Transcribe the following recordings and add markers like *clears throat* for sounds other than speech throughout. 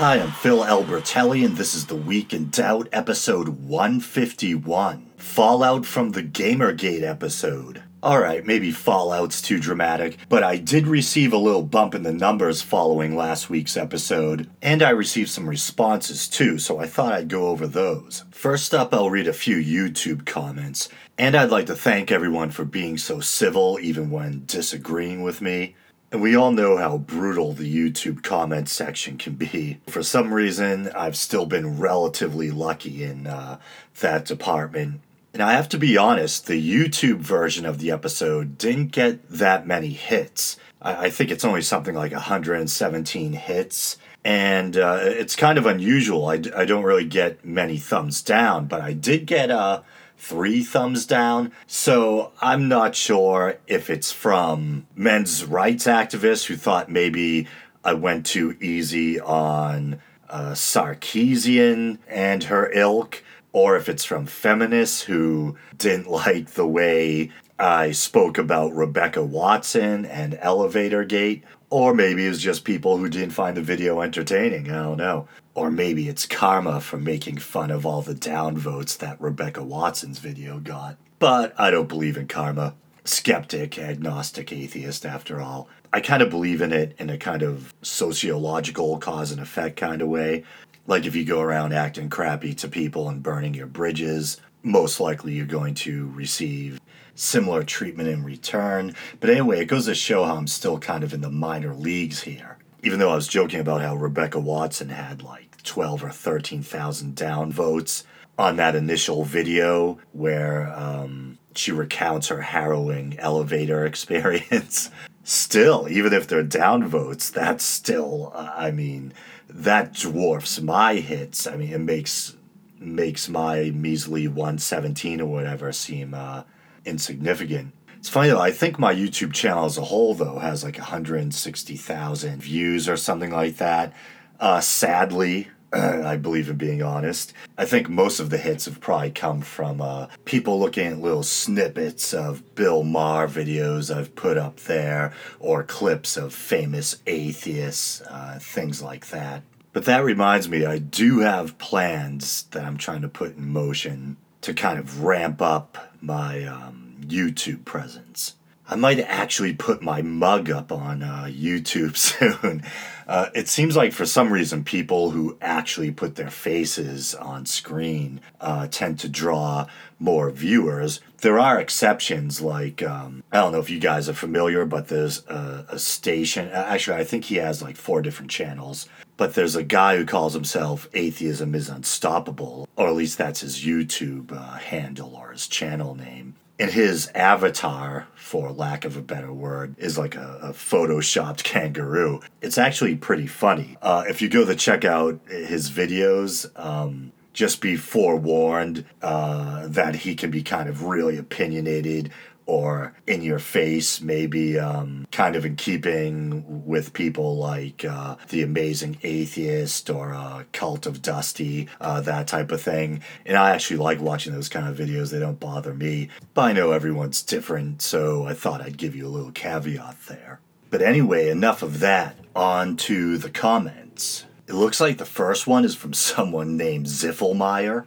Hi, I'm Phil Albertelli, and this is the Week in Doubt, episode 151 Fallout from the Gamergate episode. Alright, maybe Fallout's too dramatic, but I did receive a little bump in the numbers following last week's episode, and I received some responses too, so I thought I'd go over those. First up, I'll read a few YouTube comments, and I'd like to thank everyone for being so civil even when disagreeing with me. And we all know how brutal the YouTube comment section can be. For some reason, I've still been relatively lucky in uh, that department. And I have to be honest, the YouTube version of the episode didn't get that many hits. I, I think it's only something like 117 hits. And uh, it's kind of unusual. I, I don't really get many thumbs down, but I did get a three thumbs down. So I'm not sure if it's from men's rights activists who thought maybe I went too easy on uh, Sarkeesian and her ilk, or if it's from feminists who didn't *laughs* like the way I spoke about Rebecca Watson and Elevator Gate, or maybe it was just people who didn't find the video entertaining. I don't know. Or maybe it's karma for making fun of all the downvotes that Rebecca Watson's video got. But I don't believe in karma. Skeptic, agnostic, atheist, after all. I kind of believe in it in a kind of sociological cause and effect kind of way. Like if you go around acting crappy to people and burning your bridges, most likely you're going to receive similar treatment in return. But anyway, it goes to show how I'm still kind of in the minor leagues here. Even though I was joking about how Rebecca Watson had like 12 or 13,000 downvotes on that initial video where um, she recounts her harrowing elevator *laughs* experience. still, even if they're downvotes, that's still, uh, I mean, that dwarfs my hits. I mean, it makes makes my measly 117 or whatever seem uh, insignificant. It's funny though, I think my YouTube channel as a whole though has like 160,000 views or something like that. Uh, sadly, *clears throat* I believe in being honest. I think most of the hits have probably come from uh, people looking at little snippets of Bill Maher videos I've put up there, or clips of famous atheists, uh, things like that. But that reminds me, I do have plans that I'm trying to put in motion to kind of ramp up my um, YouTube presence. I might actually put my mug up on uh, YouTube *laughs* soon. Uh, it seems like for some reason, people who actually put their faces on screen uh, tend to draw more viewers. There are exceptions, like, um, I don't know if you guys are familiar, but there's a, a station. Actually, I think he has like four different channels. But there's a guy who calls himself Atheism is Unstoppable, or at least that's his YouTube uh, handle or his channel name and his avatar, for lack of a better word, is like a, a photoshopped *laughs* kangaroo. It's actually pretty funny. Uh, if you go to check out his videos, um, just be forewarned uh, that he can be kind of really opinionated or in your face, maybe um, kind of in keeping with people like uh, The Amazing Atheist or uh, Cult of Dusty, uh, that type of thing. And I actually like watching those kind of videos, they don't bother me. But I know everyone's different, so I thought I'd give you a little caveat there. But anyway, enough of that. On to the comments. It looks like the first one is from *laughs* someone named Ziffelmeyer.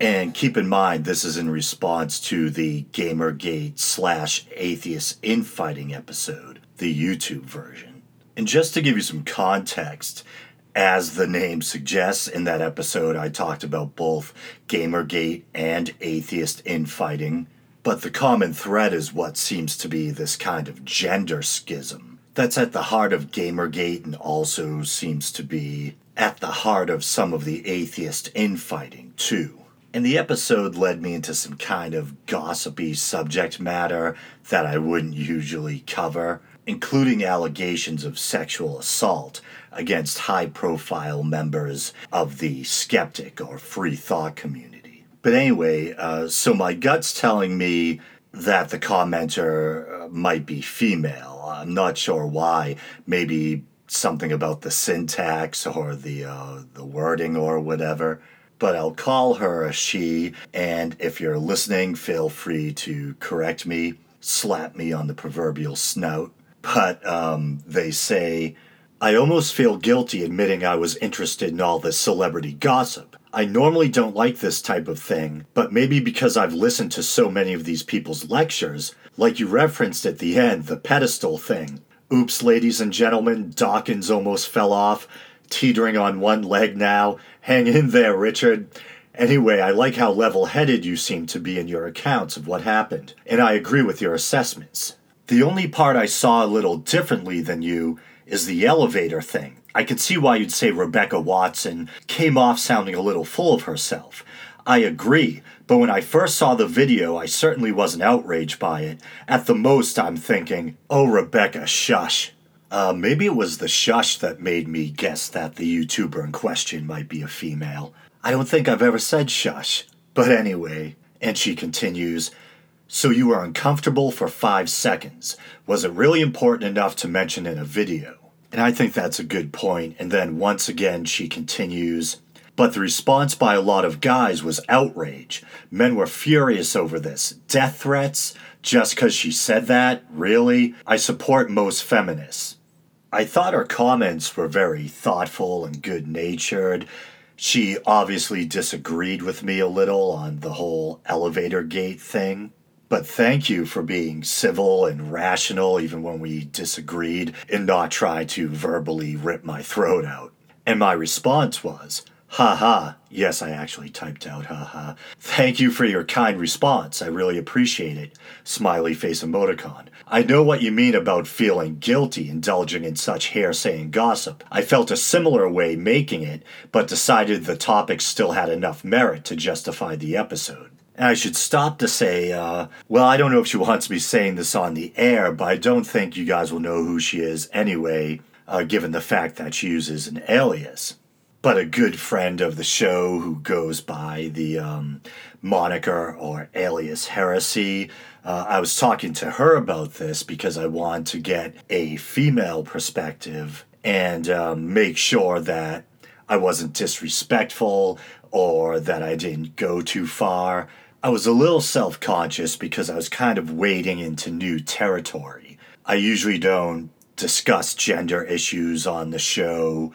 And keep in mind, this is in response to the Gamergate slash atheist infighting episode, the YouTube version. And just to give you some context, as the name suggests, in that episode I talked about both Gamergate and atheist infighting. But the common thread is what seems to be this kind of gender schism that's at the heart of Gamergate and also seems to be at the heart of some of the atheist infighting, too. And the episode led me into some kind of gossipy subject matter that I wouldn't usually cover, including allegations of sexual assault against high profile members of the skeptic or free thought community. But anyway, uh, so my gut's telling me that the commenter uh, might be female. I'm not sure why. Maybe something about the syntax or the uh, the wording or whatever but I'll call her a she. And if you're listening, feel free to correct me, slap me on the proverbial snout. But um, they say I almost feel guilty admitting I was interested in all this celebrity gossip. I normally don't like this type of thing, but maybe because I've listened to so many of these people's lectures, like you referenced at the end, the pedestal thing. Oops, ladies and gentlemen, Dawkins almost fell off, teetering on one leg now. Hang in there, Richard. Anyway, I like how level headed you seem to be in your accounts of what happened, and I agree with your assessments. The only part I saw a little differently than you is the elevator thing. I could see why you'd say Rebecca Watson came off sounding a little full of herself. I agree, but when I first saw the video, I certainly wasn't outraged by it. At the most, I'm thinking, oh, Rebecca, shush. Uh, maybe it was the shush that made me guess that the YouTuber in question might be a female. I don't think I've ever said shush. But anyway, and she continues, So you were uncomfortable for five seconds. Was it really important enough to mention in a video? And I think that's a good point. And then once again, she continues, but the response by a lot of guys was outrage. Men were furious over this. Death threats? Just because she said that? Really? I support most feminists. I thought her comments were very thoughtful and good natured. She obviously disagreed with me a little on the whole elevator gate thing. But thank you for being civil and rational even when we disagreed and not try to verbally rip my throat out. And my response was, Ha ha. Yes, I actually typed out ha ha. Thank you for your kind response. I really appreciate it. Smiley face emoticon. I know what you mean about feeling guilty indulging in such hearsay and gossip. I felt a similar way making it, but decided the topic still had enough merit to justify the episode. And I should stop to say, uh, well, I don't know if she wants me saying this on the air, but I don't think you guys will know who she is anyway, uh, given the fact that she uses an alias. But a good friend of the show who goes by the um, moniker or alias Heresy uh, I was talking to her about this because I want to get a female perspective and um, make sure that I wasn't disrespectful or that I didn't go too far. I was a little self conscious because I was kind of wading into new territory. I usually don't discuss gender issues on the show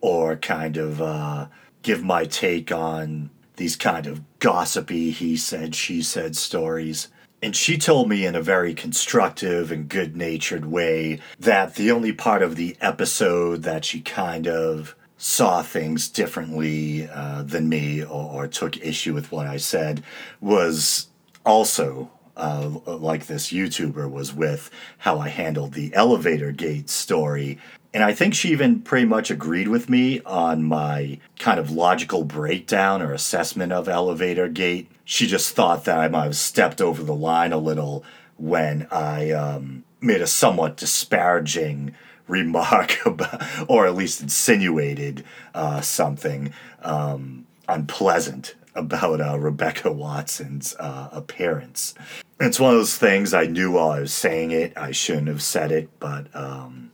or kind of uh, give my take on these kind of gossipy he said, she said stories. And she told me in a very constructive and good natured way that the only part of the episode that she kind of saw things differently uh, than me or, or, took issue with what I said was also uh, like this YouTuber was with how I handled the elevator gate story. And I think she even pretty much agreed with me on my kind of logical breakdown or assessment of elevator gate she just thought that I might have stepped over the line a little when I um, made a somewhat disparaging remark *laughs* about, or at least insinuated uh, something um, unpleasant about uh, Rebecca Watson's uh, appearance. It's one of those things I knew while I was saying it, I shouldn't have said it, but um,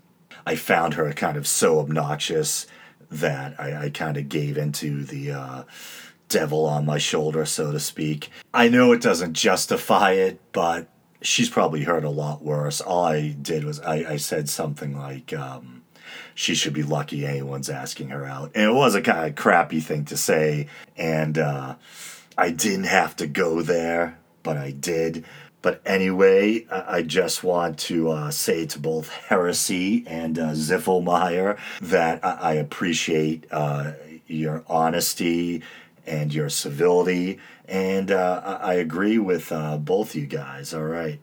I found her kind of so obnoxious that I, I kind of gave into the uh, devil on my shoulder, so to speak. I know it doesn't justify it, but she's probably heard a lot worse. All I did was I, I said something like, um, she should be lucky anyone's asking her out. And it was a kind of crappy thing to say, and uh, I didn't have to go there, but I did. But anyway, I just want to uh, say to both Heresy and uh, Ziffelmeyer that I, appreciate uh, your honesty and your civility. And uh, I agree with uh, both you guys. All right.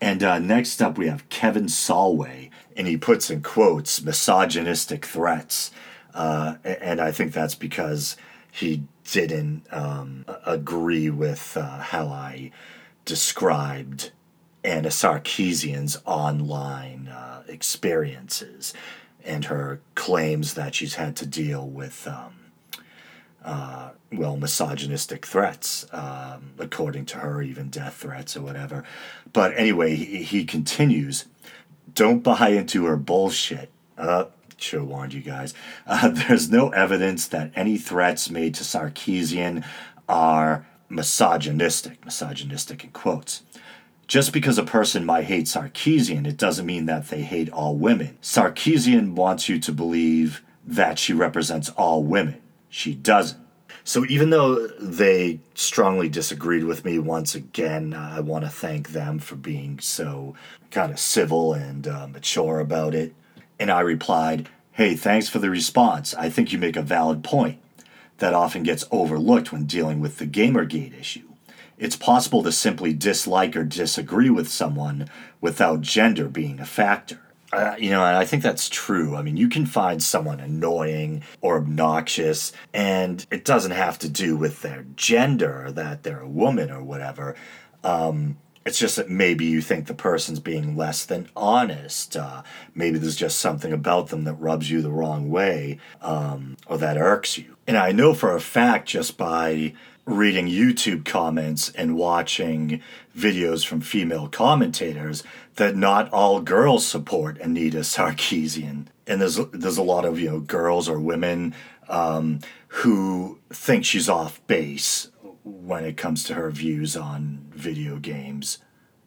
And uh, next up, we have Kevin Solway, and he puts in quotes misogynistic threats. And I think that's because he didn't um, agree with how I described Anna Sarkeesian's online uh, experiences and her claims that she's had to deal with. Um, uh, well, misogynistic threats, um, according to her, even death threats or whatever. But anyway, he, he continues don't buy into her bullshit. Uh, should have warned you guys. Uh, there's no evidence that any threats made to Sarkeesian are misogynistic, misogynistic in quotes. Just because a person might hate Sarkeesian, it doesn't mean that they hate all women. Sarkeesian wants you to believe that she represents all women. She doesn't. So even though they strongly disagreed with me once again, I want to thank them for being so kind of civil and uh, mature about it. And I replied, Hey, thanks for the response. I think you make a valid point that often gets overlooked when dealing with the Gamergate issue. It's possible to simply dislike or disagree with someone without gender being a factor. Uh, you know, and I think that's true. I mean, you can find someone annoying or obnoxious, and it doesn't have to do with their gender, that they're a woman or whatever. Um, it's just that maybe you think the person's being less than honest. Uh, maybe there's just something about them that rubs you the wrong way um, or that irks you. And I know for a fact just by reading YouTube comments and watching videos from female commentators that not all girls support Anita Sarkeesian. And there's there's a lot of you know girls or women um, who think she's off base when it comes to her views on video games.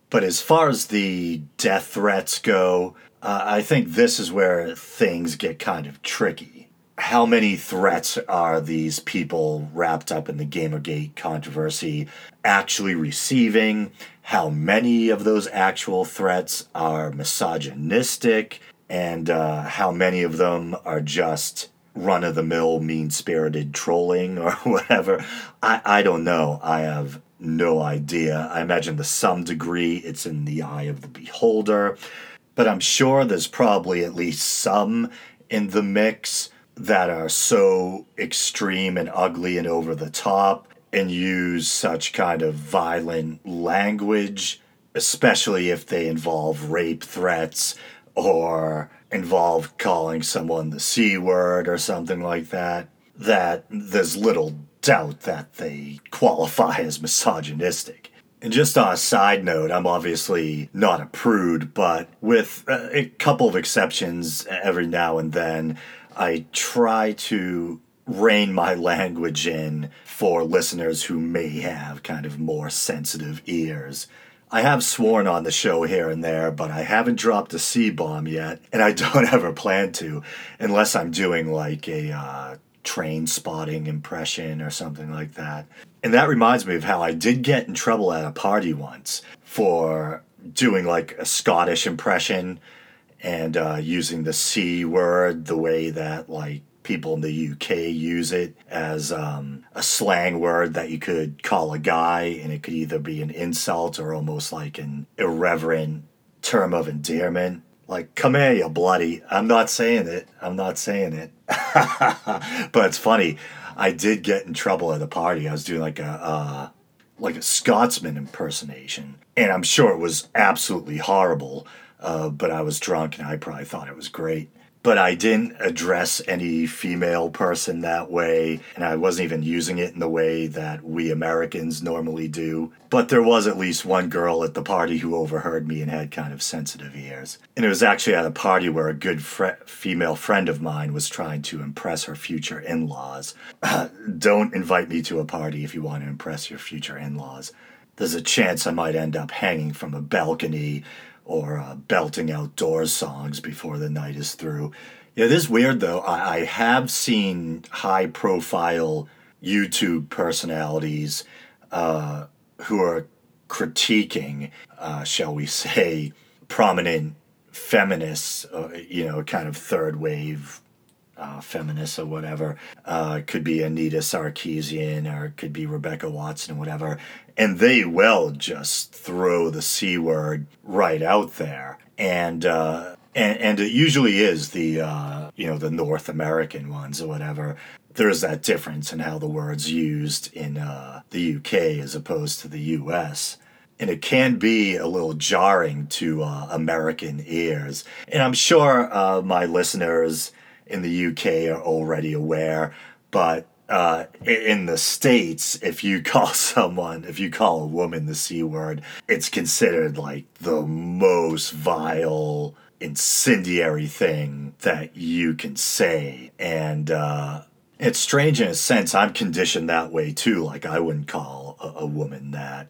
But as far as the death threats go, uh, I think this is where things get kind of tricky how many threats are these people wrapped up in the Gamergate controversy actually receiving? How many of those actual threats are misogynistic? And uh, how many of them are just run of the mill, mean spirited trolling or *laughs* whatever? I, I don't know. I have no idea. I imagine to some degree it's in the eye of the beholder. But I'm sure there's probably at least some in the mix that are so extreme and ugly and over the top and use such kind of violent language, especially if they involve rape threats or involve calling someone the C word or something like that, that there's little doubt that they qualify as misogynistic. And just on a side note, I'm obviously not a prude, but with a couple of exceptions every now and then, I try to rein my language in for listeners who may have kind of more sensitive ears. I have sworn on the show here and there, but I haven't dropped a C bomb yet, and I *laughs* don't ever plan to, unless I'm doing like a uh, Trainspotting impression or something like that. And that reminds me of how I did get in trouble at a party once for doing like a Scottish impression and uh, using the C word the way that like people in the UK use it as um, a slang word that you could call a guy, and it could either be an insult or almost like an irreverent term of endearment. Like, come here, you bloody. I'm not saying it. I'm not saying it. *laughs* but it's funny. I did get in trouble at a party. I was doing like a uh, like a Scotsman impersonation, and I'm sure it was absolutely horrible. Uh, but I was drunk and I probably thought it was great. But I didn't address any female person that way, and I wasn't even using it in the way that we Americans normally do. But there was at least one girl at the party who overheard me and had kind of sensitive ears. And it was actually at a party where a good fre- female friend of mine was trying to impress her future in laws. *clears throat* Don't invite me to a party if you want to impress your future in laws. There's a chance I might end up hanging from a balcony or uh, belting out Doors songs before the night is through. Yeah, this is weird though. I, I have seen high profile YouTube personalities uh, who are critiquing, uh, shall we say, prominent feminists, uh, you know, kind of third wave uh, feminists or whatever. Uh, could be Anita Sarkeesian or it could be Rebecca Watson or whatever and they will just throw the c word right out there, and uh, and and it usually is the uh, you know the North American ones or whatever. There's that difference in how the word's used in uh, the UK as opposed to the US. And it can be a little jarring to uh, American ears. And I'm sure uh, my listeners in the UK are already aware, but uh, in the states, if you *laughs* call someone, if you call a woman the c word, it's considered like the most vile, incendiary thing that you can say, and uh, it's strange in a sense. I'm conditioned that way too. Like I wouldn't call a, a woman that,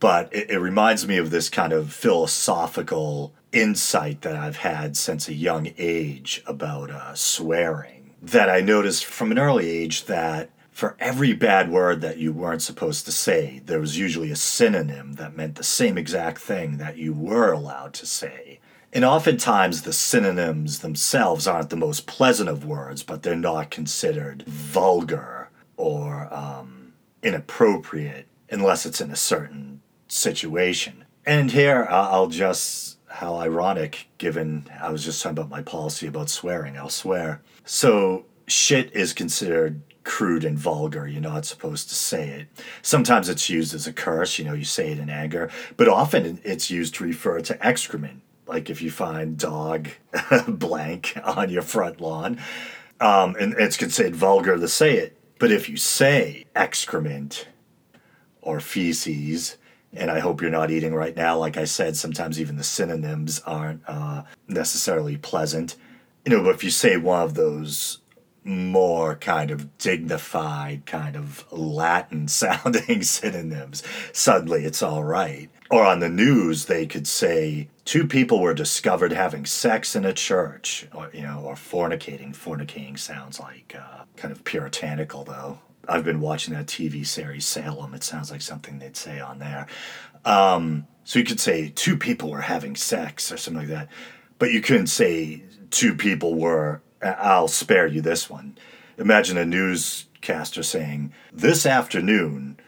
but it, it reminds me of this kind of philosophical insight that I've had since a young age about uh, swearing. That I noticed from an early age that for every bad word that you weren't supposed to say, there was usually a synonym that meant the same exact thing that you were allowed to say. And oftentimes, the synonyms themselves aren't the most pleasant of words, but they're not considered vulgar or um, inappropriate unless it's in a certain situation. And here, I'll just, how ironic, given I was just talking about my policy about swearing, I'll swear. So, shit is considered crude and vulgar. You're not supposed to say it. Sometimes it's used as a curse, you know, you say it in anger, but often it's used to refer to excrement like if you find dog *laughs* blank on your front lawn, um, and it's considered vulgar to say it. But if you say excrement or feces, and I hope you're not eating right now, like I said, sometimes even the synonyms aren't uh, necessarily pleasant. You know, but if you say one of those more kind of dignified, kind of Latin *laughs* sounding synonyms, suddenly it's all right. Or on the news, they could say two people were discovered having sex in a church, or you know, or fornicating. Fornicating sounds like uh, kind of puritanical, though. I've been watching that TV series Salem. It sounds like something they'd say on there. Um, so you could say two people were having sex or something like that, but you couldn't say two people were. I'll spare you this one. Imagine a newscaster saying, "This afternoon,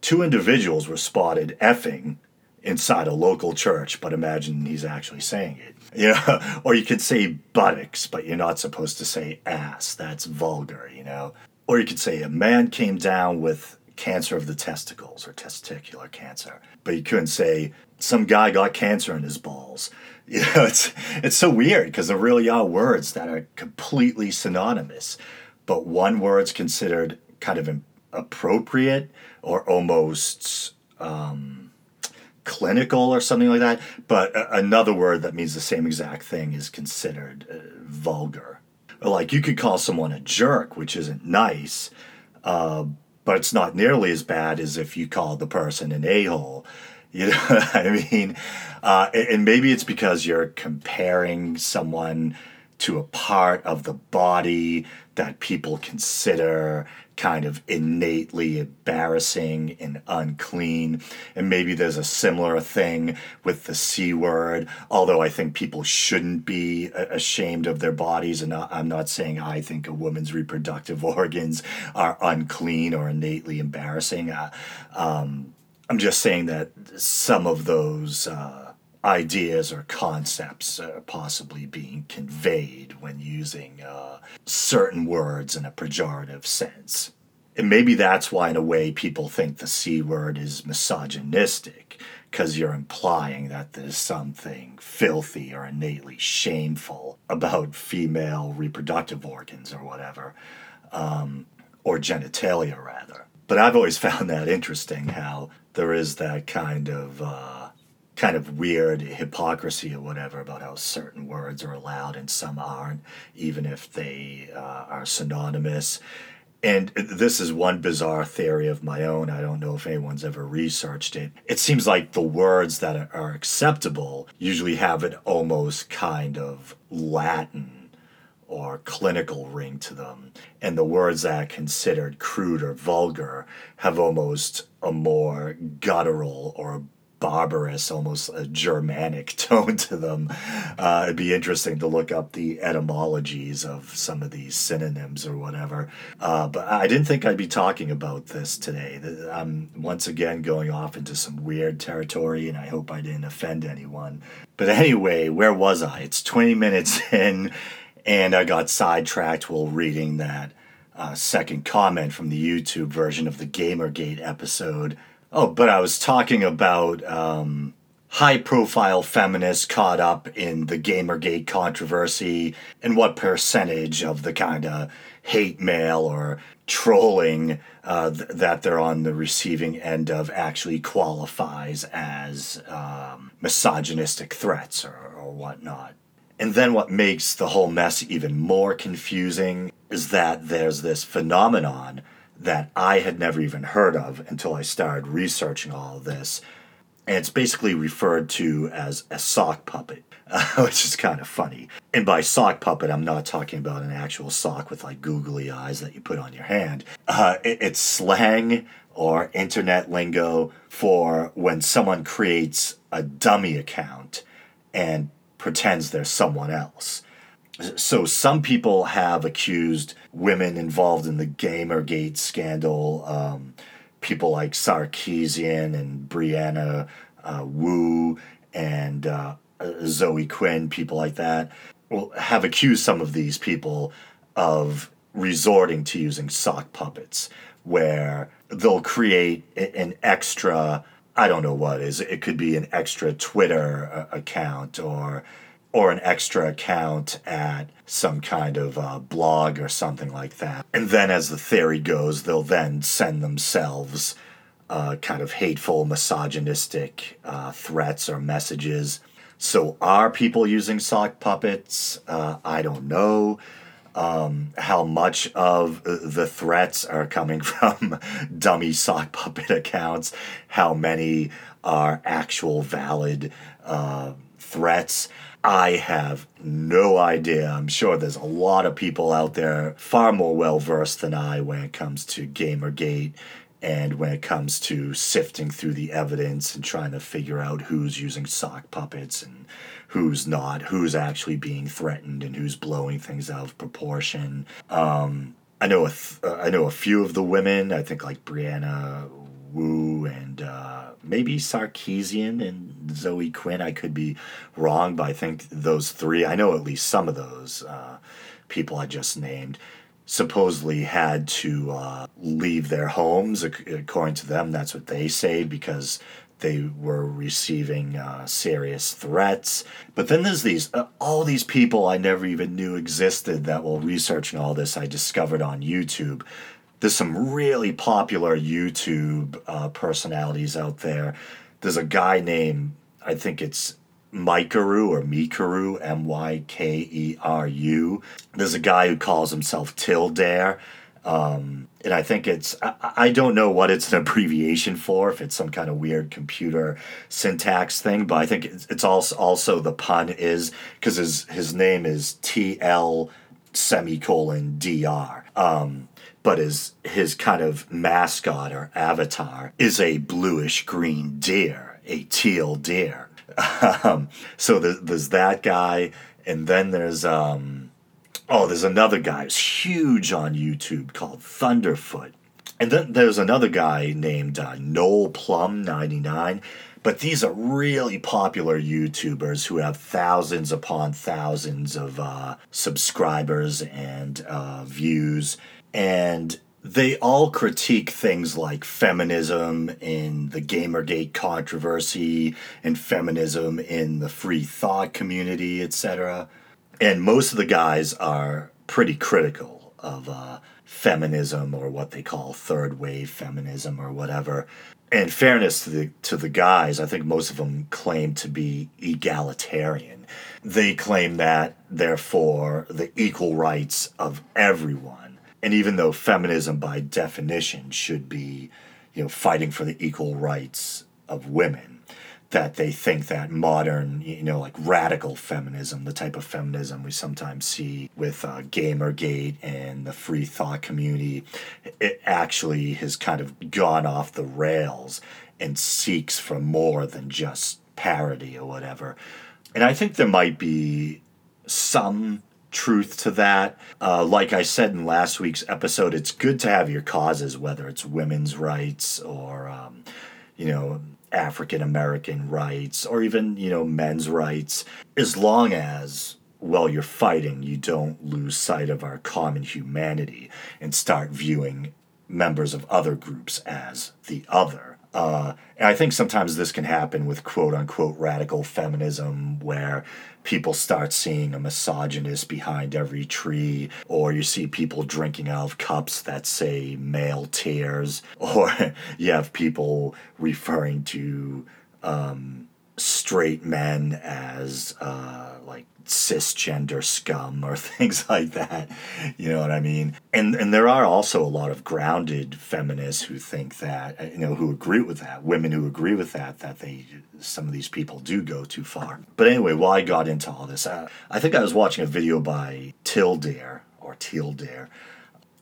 two individuals were spotted effing inside a local church, but imagine he's actually saying it. *laughs* Know, or you could say buttocks, but you're not supposed to say ass. That's vulgar, you know. Or you could say a man came down with cancer of the testicles or testicular cancer, but you couldn't say some guy got cancer in his balls. *laughs* You know, it's it's so weird because there really are words that are completely synonymous, but one word's considered kind of appropriate or almost um, clinical or something like that. But another word that means the same exact thing is considered uh, vulgar. Like you could call someone a jerk, which isn't nice, uh, but it's not nearly as bad as if you called the person an a hole. *laughs* You know what I mean? Uh, and maybe it's because you're comparing someone to a part of the body that people consider kind of innately embarrassing and unclean. And maybe there's a similar thing with the C word, although I think people shouldn't be ashamed of their bodies. And I'm not saying I think a woman's reproductive *laughs* organs are unclean or innately embarrassing. Uh, um, I'm just saying that some of those. Uh, ideas or concepts are possibly being conveyed when using uh, certain words in a pejorative sense. And maybe that's why, in a way, people think the C word is misogynistic, because you're implying that there's something filthy or innately shameful about female reproductive organs or whatever, um, or genitalia, rather. But I've always found that interesting how there is that kind of. Uh, kind of weird hypocrisy or whatever about how certain words are allowed and some aren't, even if they uh, are synonymous. And this is one bizarre theory of my own. I don't know if anyone's ever researched it. It seems like the words that are acceptable usually have an almost kind of Latin or clinical ring to them. And the words that are considered crude or vulgar have almost a more guttural or barbarous, almost a Germanic *laughs* tone to them. Uh, it'd be interesting to look up the etymologies of some of these synonyms or whatever. Uh, but I didn't think I'd be talking about this today. I'm once again going off into some weird territory, and I hope I didn't offend anyone. But anyway, where was I? It's 20 minutes *laughs* in, and I got sidetracked while reading that. Uh, second comment from the YouTube version of the Gamergate episode Oh, but I was talking about um, high profile feminists caught up in the Gamergate controversy and what percentage of the kind of hate mail or trolling uh, th- that they're on the receiving end of actually qualifies as um, misogynistic threats or, or whatnot. And then what makes the whole mess even more confusing is that there's this phenomenon that I had never even heard of until I started researching all of this. and it's basically referred to as a sock puppet, *laughs* which is kind of funny. And by sock puppet, I'm not talking about an actual sock with like googly eyes that you put on your hand. Uh, it, it's slang or internet lingo for when someone creates a dummy account and pretends they're someone else. So some people have accused women involved in the Gamergate scandal, um, people like Sarkeesian and Brianna uh, Wu and uh, Zoe Quinn, people like that, will have accused some of these people of resorting to using sock puppets, where they'll create an extra I don't know what is it could be an extra Twitter uh, account or or an extra account at some kind of uh, blog or something like that. And then, as the theory goes, they'll then send themselves uh, kind of hateful, misogynistic uh, threats or messages. So, are people using sock puppets? Uh, I don't know um, how much of the threats are coming *laughs* from dummy sock puppet accounts, how many are actual valid uh, threats. I have no idea. I'm sure there's a lot of people out there far more well versed than I when it comes to Gamergate and when it comes to sifting through the evidence and trying to figure out who's using sock puppets and who's not, who's actually being threatened, and who's blowing things out of proportion. Um, I know a th- uh, I know a few of the women. I think like Brianna Wu and uh, maybe Sarkeesian and Zoe Quinn. I could be wrong, but I think those three. I know at least some of those uh, people I just named supposedly had to uh, leave their homes according to them that's what they say because they were receiving uh, serious threats. But then there's these, uh, all these people I never even knew existed that while researching all this, I discovered on YouTube. There's some really popular YouTube uh, personalities out there. There's a guy named, I think it's Mykeru or Mikeru, M Y K E R U. There's a guy who calls himself Tildare. Um, and I think it's I, I don't know what it's an abbreviation for if it's some kind of weird computer syntax thing, but I think it's, it's also also the pun is because his his name is T L semicolon D R. Um, but his his kind of mascot or avatar is a bluish green deer, a teal deer. *laughs* Um, so there's, there's that guy, and then there's um, Oh, there's another guy who's huge on YouTube called Thunderfoot. And then there's another guy named uh, Noel Plum 99. But these are really popular YouTubers who have thousands upon thousands of uh, subscribers and uh, views. And they all critique things like feminism in the Gamergate controversy and feminism in the free thought community, etc and most of the guys are pretty critical of uh, feminism or what they call third wave feminism or whatever. And fairness to the to the guys, I think most of them claim to be egalitarian. They claim that they're the equal rights of everyone. And even though feminism by definition should be, you know, fighting for the equal rights of women, that they think that modern, you know, like radical feminism, the type of feminism we sometimes see with uh, Gamergate and the free thought community, it actually has kind of gone off the rails and seeks for more than just parody or whatever. And I think there might be some truth to that. Uh, like I said in last week's episode, it's good to have your causes, whether it's women's rights or, um, you know, African American rights or even, you know, men's rights, as long as while you're fighting, you don't lose sight of our common humanity and start viewing members of other groups as the other. Uh, and I think sometimes this can happen with quote unquote radical feminism, where people start seeing a misogynist behind every tree, or you see people drinking out of cups that say male tears, *laughs* or you have people referring to um, straight men as uh, like cisgender scum or *laughs* things like that. You know what I mean? And and there are also a lot of grounded feminists who think that you know who agree with that. Women who agree with that that they some of these people do go too far. But anyway, while I got into all this, uh, I think I was watching a video by Tildare or Tildare,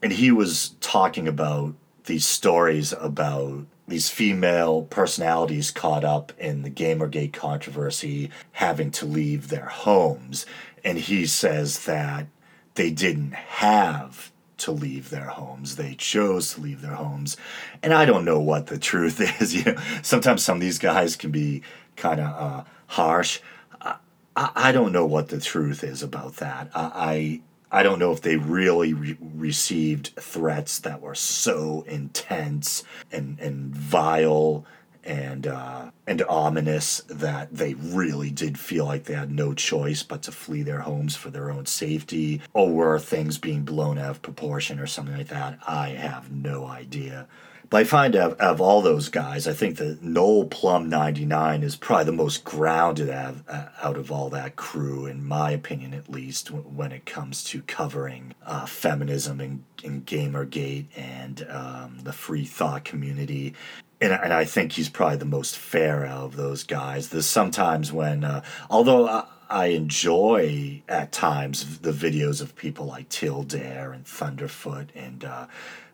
and he was talking about these stories about these female personalities caught up in the Gamergate controversy having to leave their homes. And he says that they didn't have to leave their homes. They chose to leave their homes. And I don't know what the truth *laughs* is. You know, sometimes some of these guys can be kind of uh, harsh. I, I don't know what the truth is about that. I, I don't know if they really re- received threats that were so intense and, and vile and uh, and ominous that they really did feel like they had no choice but to flee their homes for their own safety, or were things being blown out of proportion or something like that. I have no idea. But I find of, of all those guys, I think that Noel Plum 99 is probably the most grounded out, uh, out of all that crew, in my opinion at least, when it comes to covering uh, feminism and, and Gamergate and um, the free thought community. And, and I think he's probably the most fair out of those guys. There's sometimes when, uh, although I, I enjoy at times the videos of people like Tildare and Thunderfoot and uh,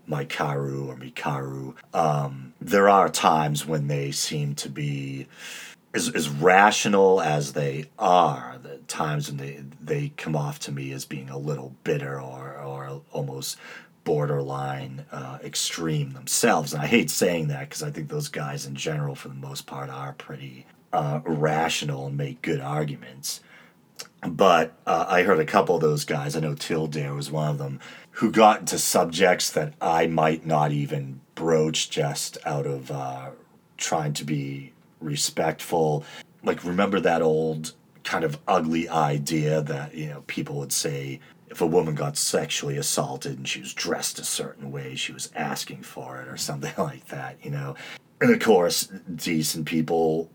Mykeru or Mikeru. Um, there are times when they seem to be as, as rational as they are. The times when they they come off to me as being a little bitter or or almost borderline uh, extreme themselves. And I hate saying that because I think those guys in general, for the most part, are pretty uh, rational and make good arguments. But uh, I heard a couple of those guys, I know Tildare was one of them, who got into subjects that I might not even broach just out of uh, trying to be respectful. Like, remember that old kind of ugly idea that, you know, people would say if a woman got sexually assaulted and she was dressed a certain way, she was asking for it or something *laughs* like that, you know? And of course, decent people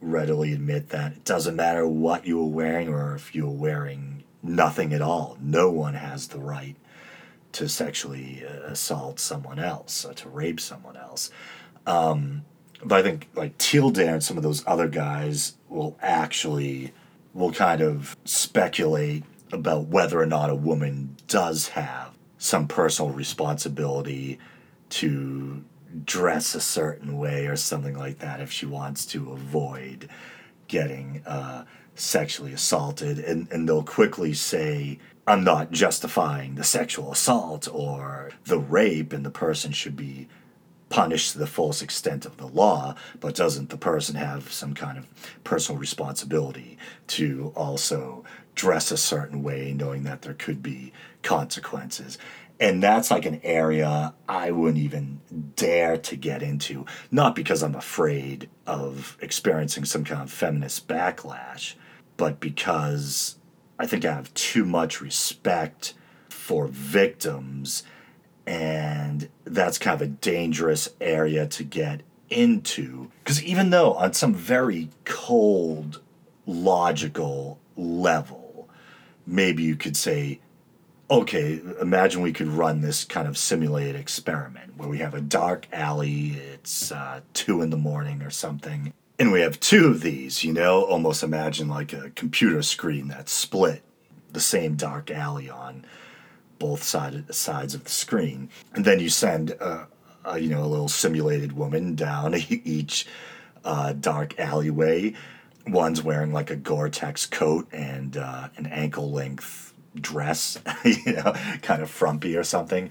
readily admit that it doesn't matter what you were wearing or if you were wearing nothing at all. No one has the right to sexually uh, assault someone else or to rape someone else. Um, but I think like Tildare and some of those other guys will actually will kind of speculate about whether or not a woman does have some personal responsibility to dress a certain way or something like that if she wants to avoid getting uh, sexually assaulted. And, and they'll quickly say, I'm not justifying the sexual assault or the rape, and the person should be punished to the fullest extent of the law, but doesn't the person have some kind of personal responsibility to also dress a certain way, knowing that there could be consequences? And that's like an area I wouldn't even dare to get into, not because I'm afraid of experiencing some kind of feminist backlash, but because I think I have too much respect for victims, and that's kind of a dangerous area to get into. Because even though, on some very cold, logical level, maybe you could say, okay, imagine we could run this kind of simulated experiment where we have a dark alley, it's uh, two in the morning or something, and we have two of these, you know, almost imagine like a computer screen that's split, the same dark alley on both side, sides of the screen. And then you send, a, a you know, a little simulated woman down *laughs* each uh, dark alleyway. One's wearing like a Gore-Tex coat and uh, an ankle-length dress, *laughs* you know, kind of frumpy or something,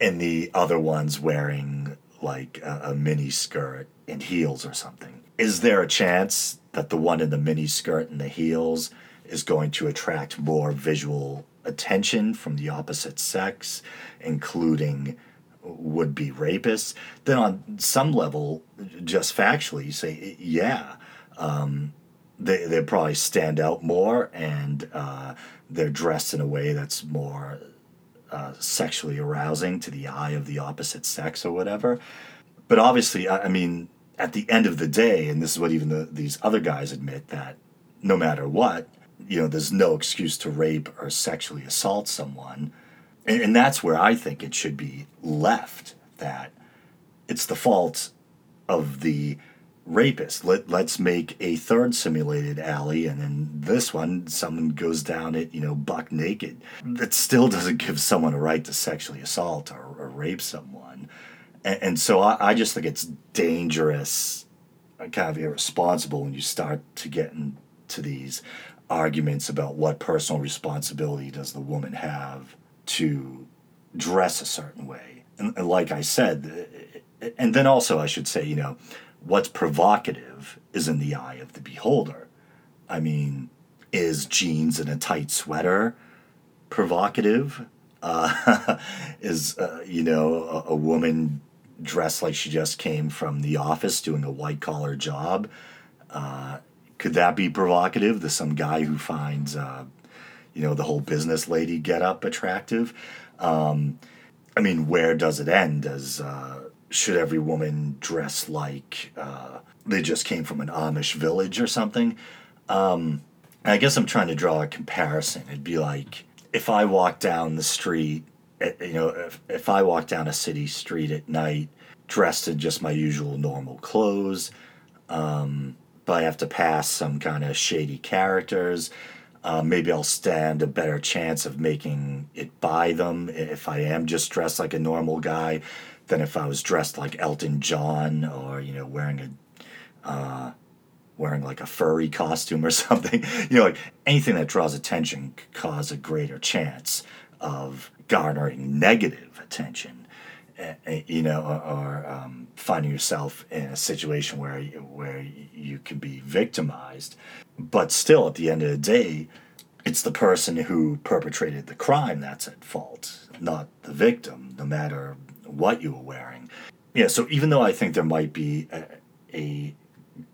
and the other one's wearing like a, a mini skirt and heels or something. Is there a chance that the one in the mini skirt and the heels is going to attract more visual attention from the opposite sex, including would be rapists? Then, on some level, just factually, you say, yeah, um, they, they probably stand out more and uh, they're dressed in a way that's more uh, sexually arousing to the eye of the opposite sex or whatever. But obviously, I, I mean, at the end of the day, and this is what even the, these other guys admit that no matter what, you know, there's no excuse to rape or sexually assault someone. And, and that's where I think it should be left that it's the fault of the rapist. Let, let's make a third simulated alley, and then this one, someone goes down it, you know, buck naked. That still doesn't give someone a right to sexually assault or, or rape someone. And, and so I, I, just think it's dangerous, kind of irresponsible when you start to get into these arguments about what personal responsibility does the woman have to dress a certain way. And, and like I said, and then also I should say, you know, what's provocative is in the eye of the beholder. I mean, is jeans and a tight sweater provocative? Uh, *laughs* is, uh, you know, a, a, woman dressed like she just came from the office doing a white collar job? Uh, could that be provocative to some guy who finds, uh, you know, the whole business lady get up attractive? Um, I mean, where does it end? Does uh, should every woman dress like uh, they just came from an Amish village or something? Um, I guess I'm trying to draw a comparison. It'd be like if I walk down the street, eh, you know, if, if I walk down a city street at night dressed in just my usual normal clothes, um, but I have to pass some kind of shady characters. Uh, maybe I'll stand a better chance of making it by them if I am just dressed like a normal guy than if I was dressed like Elton John or you know wearing a uh, wearing like a furry costume or *laughs* something. You know, like anything that draws attention could cause a greater chance of garnering negative attention. Uh, you know, or, or um, finding yourself in a situation where where you can be victimized, but still, at the end of the day, it's the person who perpetrated the crime that's at fault, not the victim. No matter what you were wearing. Yeah, so even though I think there might be a, a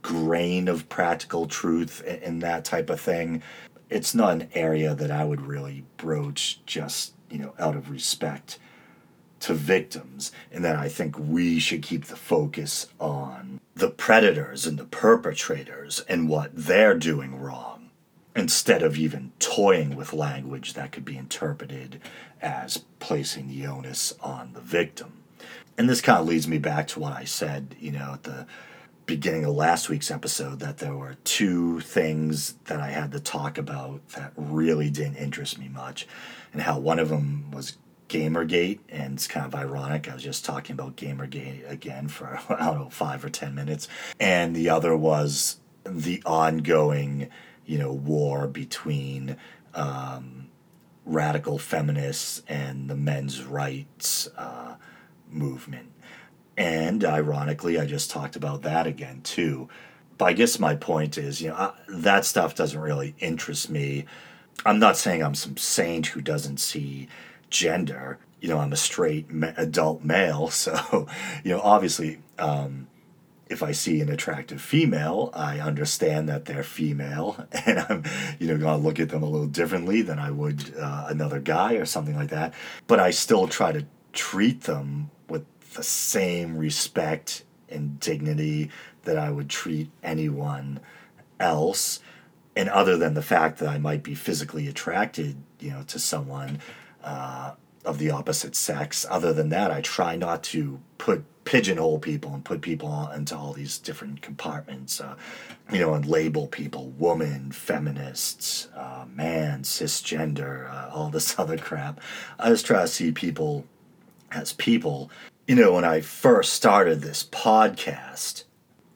grain of practical truth in that type of thing, it's not an area that I would really broach just, you know, out of respect to victims, and that I think we should keep the focus on the predators and the perpetrators and what they're doing wrong, instead of even toying with language that could be interpreted as placing the onus on the victim. And this kind of leads me back to what I said, you know, at the beginning of last week's episode that there were two things that I had to talk about that really didn't interest me much, and how one of them was Gamergate, and it's kind of ironic. I was just talking about Gamergate again for, *laughs* I don't know, five or ten minutes. And the other was the ongoing, you know, war between um, radical feminists and the men's rights uh, movement. And ironically, I just talked about that again too. But I guess my point is, you know, I, that stuff doesn't really interest me. I'm not saying I'm some saint who doesn't see gender. You know, I'm a straight adult male, *laughs* so you know, obviously, um, if I see an attractive female, I understand that they're female, *laughs* and I'm, you know, gonna look at them a little differently than I would uh, another guy or something like that. But I still try to treat them with the same respect and dignity that I would treat anyone else. And other than the fact that I might be physically attracted, you know, to someone uh, of the opposite sex, other than that, I try not to put pigeonhole people and put people into all these different compartments, uh, you know, and label people woman, feminists, uh, man, cisgender, uh, all this *laughs* other crap. I just try to see people as people. You know, when I first started this podcast,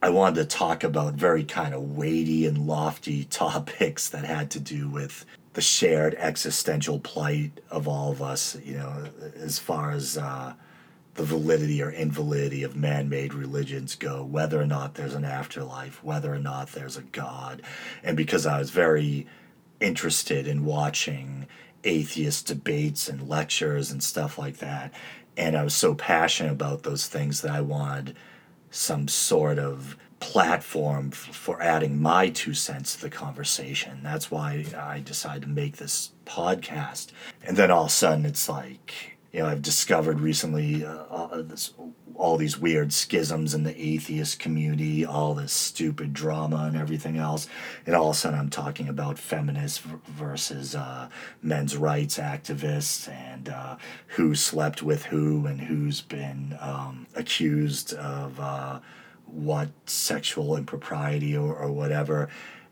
I wanted to talk about very kind of weighty and lofty *laughs* topics that had to do with the shared existential plight of all of us, you know, as far as uh, the validity or invalidity of man made religions go, whether or not there's an afterlife, whether or not there's a God. And because I was very interested in watching atheist debates and lectures and stuff like that, and I was so passionate about those things that I wanted some sort of platform f- for adding my two cents to the conversation. That's why I decided to make this podcast. And then all of a sudden, it's like, you know, I've discovered recently uh, uh, this all these weird schisms in the atheist community, all this stupid drama and everything else. And all of a sudden, I'm talking about feminists versus uh, men's rights activists and uh, who slept with who and who's been um, accused of uh, what sexual impropriety or, or whatever.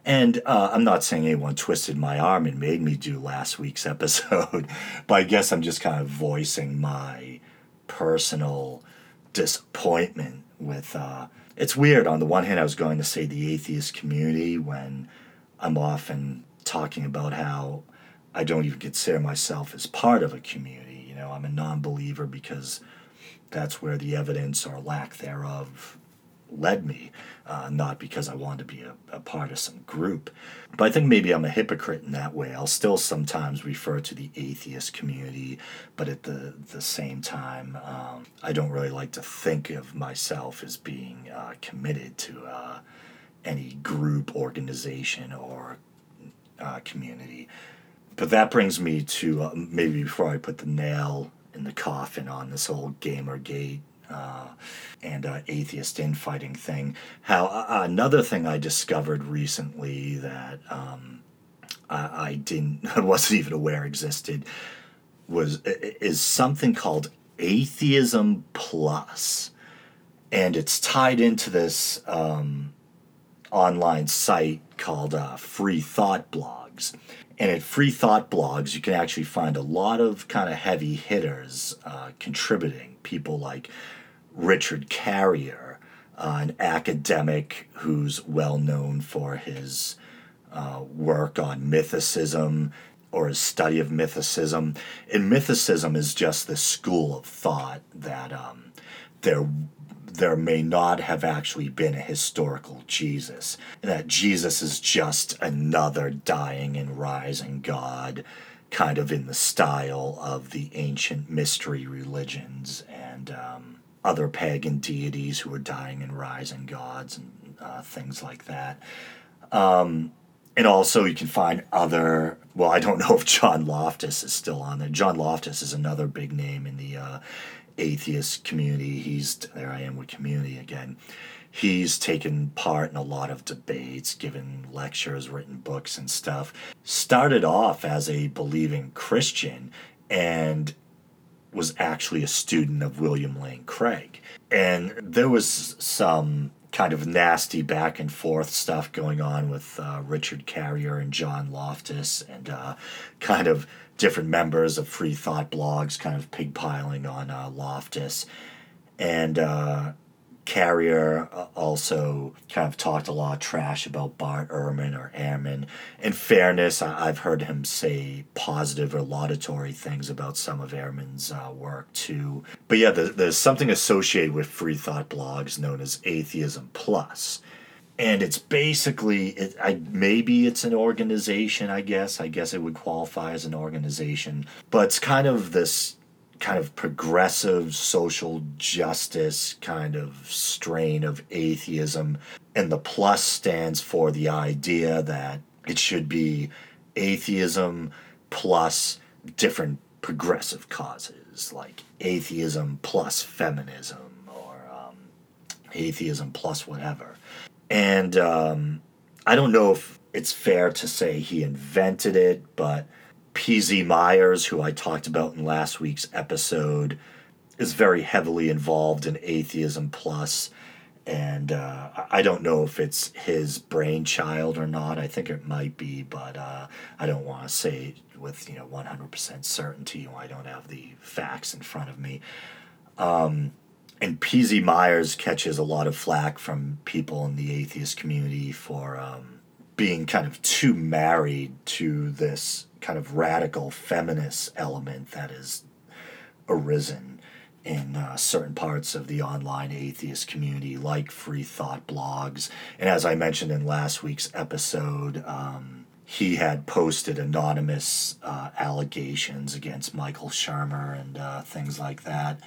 And uh, I'm not saying anyone twisted my arm and made me do last week's episode, *laughs* but I guess I'm just kind of voicing my personal disappointment with. Uh, it's weird. On the one hand, I was going to say the atheist community when I'm often talking about how I don't even consider myself as part of a community. You know, I'm a non believer because that's where the evidence or lack thereof led me, uh, not because I wanted to be a, a part of some group. But I think maybe I'm a hypocrite in that way. I'll still sometimes refer to the atheist community, but at the, the same time, um, I don't really like to think of myself as being uh, committed to uh, any group, organization, or uh, community. But that brings me to uh, maybe before I put the nail in the coffin on this whole Gamergate uh, and uh, atheist infighting thing. How uh, another thing I discovered recently that um, I, I didn't, *laughs* I wasn't even aware existed, was is something called atheism plus, and it's tied into this um, online site called uh, Free Thought Blogs. And at Free Thought Blogs, you can actually find a lot of kind of heavy hitters uh, contributing. People like Richard Carrier, uh, an academic who's well known for his uh, work on mythicism or his study of mythicism. And mythicism is just the school of thought that um, there there may not have actually been a historical Jesus, and that Jesus is just another dying and rising God, kind of in the style of the ancient mystery religions. And um, other pagan deities who were dying and rising gods and uh, things like that. Um, and also, you can find other. Well, I don't know if John Loftus is still on there. John Loftus is another big name in the uh, atheist community. He's there. I am with community again. He's taken part in a lot of debates, given lectures, written books, and stuff. Started off as a believing Christian and was actually a student of William Lane Craig. And there was some kind of nasty back and forth stuff going on with uh, Richard Carrier and John Loftus and uh, kind of different members of Free Thought blogs kind of pigpiling on uh, Loftus. And uh, Carrier uh, also kind of talked a lot of trash about Bart Ehrman or Ehrman. In fairness, I've heard him say positive or laudatory things about some of Ehrman's uh, work too. But yeah, there's something associated with free thought blogs known as Atheism Plus. And it's basically, it, I, maybe it's an organization, I guess. I guess it would qualify as an organization. But it's kind of this kind of progressive social justice kind of strain of atheism. And the plus stands for the idea that it should be atheism plus different progressive causes, like atheism plus feminism or um, atheism plus whatever. And um, I don't know if it's fair to say he invented it, but PZ Myers, who I talked about in last week's episode, is very heavily involved in Atheism Plus, and uh, I don't know if it's his brainchild or not. I think it might be, but uh, I don't want to say with you know one hundred percent certainty I don't have the facts in front of me. Um, and PZ Myers catches a lot of flack from people in the atheist community for um, being kind of too married to this kind of radical feminist element that has arisen in uh, certain parts of the online atheist community, like free thought blogs. And as I mentioned in last week's episode, um, he had posted anonymous uh, allegations against Michael Shermer and uh, things like that.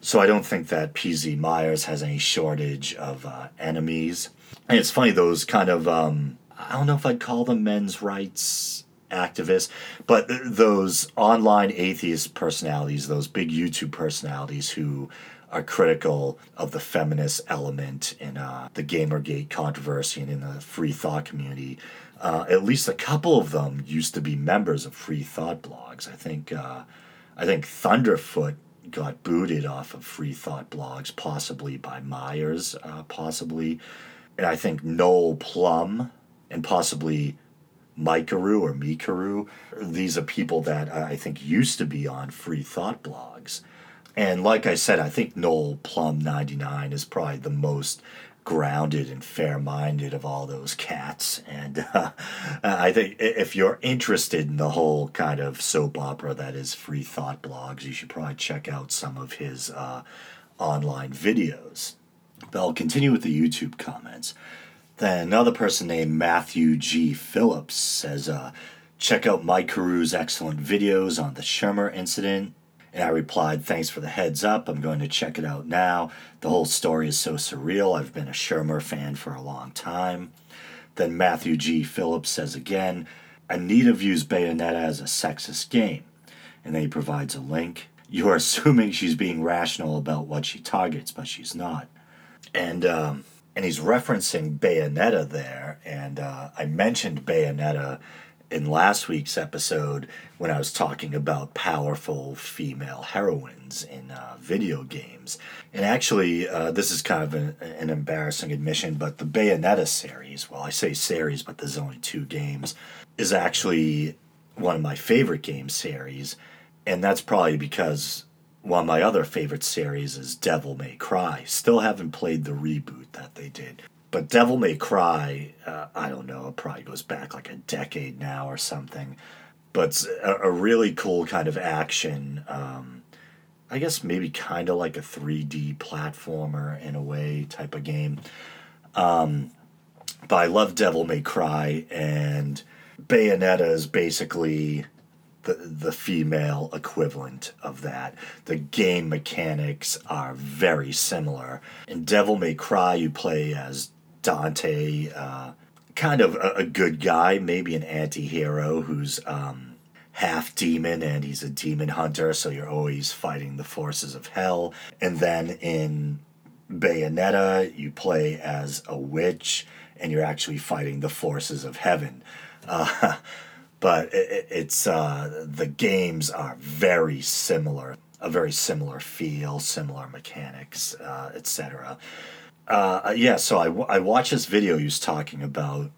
So I don't think that PZ Myers has any shortage of uh, enemies. And it's funny, those kind of, um, I don't know if I'd call them men's rights activists, but those online atheist personalities, those big YouTube personalities who are critical of the feminist element in uh, the Gamergate controversy and in the free thought community. Uh, at least a couple of them used to be members of free thought blogs. I think uh, I think Thunderfoot got booted off of free thought blogs, possibly by Myers, uh, possibly, and I think Noel Plum and possibly Mykeru or Mikeru. These are people that I think used to be on free thought blogs. And like I said, I think Noel Plum 99 is probably the most grounded and fair minded of all those cats. And *laughs* uh, I think if you're interested in the whole kind of soap opera that is free thought blogs, you should probably check out some of his uh, online videos. But I'll continue with the YouTube comments. Then another person named Matthew G. Phillips says, uh, check out Mykeru's excellent videos on the Shermer incident. And I replied, thanks for the heads up. I'm going to check it out now. The whole story is so surreal. I've been a Shermer fan for a long time. Then Matthew G. Phillips says again, Anita views Bayonetta as a sexist game. And then he provides a link. You're assuming she's being rational about what she targets, but she's not. And um, and he's referencing Bayonetta there. And uh, I mentioned Bayonetta in last week's episode when I was talking about powerful female heroines in uh, video games. And actually, uh, this is kind of an, an, embarrassing admission, but the Bayonetta series, well, I say series, but there's only two games, is actually one of my favorite game series. And that's probably because one of my other favorite series is Devil May Cry. Still haven't played the reboot that they did. But Devil May Cry, uh, I don't know, it probably goes back like a decade now or something. But a, a really cool kind of action. Um, I guess maybe kind of like a 3D platformer in a way type of game. Um, but I love Devil May Cry, and Bayonetta is basically the the female equivalent of that. The game mechanics are very similar. In Devil May Cry, you play as Dante, uh, kind of a, a, good guy, maybe an anti-hero who's um, half demon and he's a demon hunter, so you're always fighting the forces of hell. And then in Bayonetta, you play as a witch and you're actually fighting the forces of heaven. Uh, *laughs* but it, it's uh, the games are very similar, a very similar feel, similar mechanics, uh, etc. Uh, yeah, so I, I watched this video he was talking about,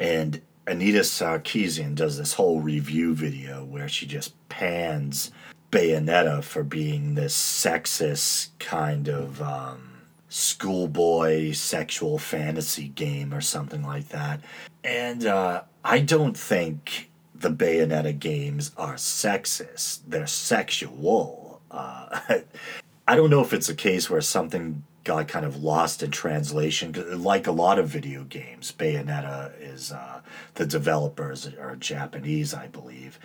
and Anita Sarkeesian does this whole review video where she just pans Bayonetta for being this sexist kind of um, schoolboy sexual fantasy game or something like that. And uh, I don't think the Bayonetta games are sexist. They're sexual. Uh, *laughs* I don't know if it's a case where something got kind of lost in translation. Like a lot of video games, Bayonetta is uh, the developers are Japanese, I believe,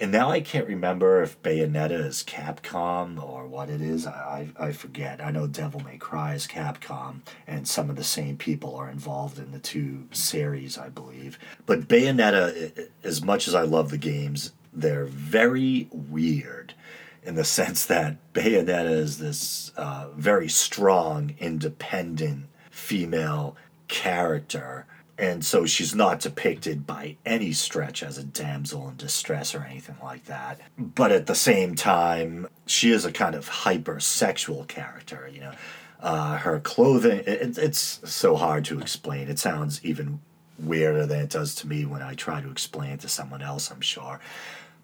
and now I can't remember if Bayonetta is Capcom or what it is. I, I, I forget. I know Devil May Cry is Capcom, and some of the same people are involved in the two series, I believe. But Bayonetta, as much as I love the games, they're very weird in the *laughs* sense that Bayonetta is this uh, very strong, independent female character and so she's not depicted by any stretch as a damsel in distress or anything like that. But at the same time, she is a kind of hypersexual character, you know. Uh, her clothing, it, it's so hard to explain. It sounds even weirder than it does to me when I try to explain it to someone else, I'm sure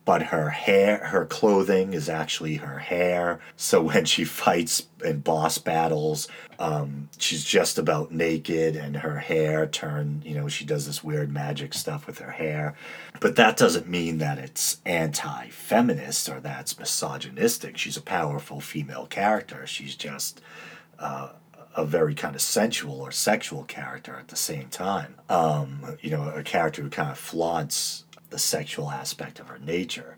but her hair, her clothing is actually her hair. So *laughs* when she fights in boss battles, um, she's just about naked, and her hair turn. You know, she does this weird magic stuff with her hair, but that doesn't mean that it's anti-feminist or that's misogynistic. She's a powerful female character. She's just. Uh, a very kind of sensual or sexual character at the same time. Um, you know, a character who kind of flaunts the sexual aspect of her nature.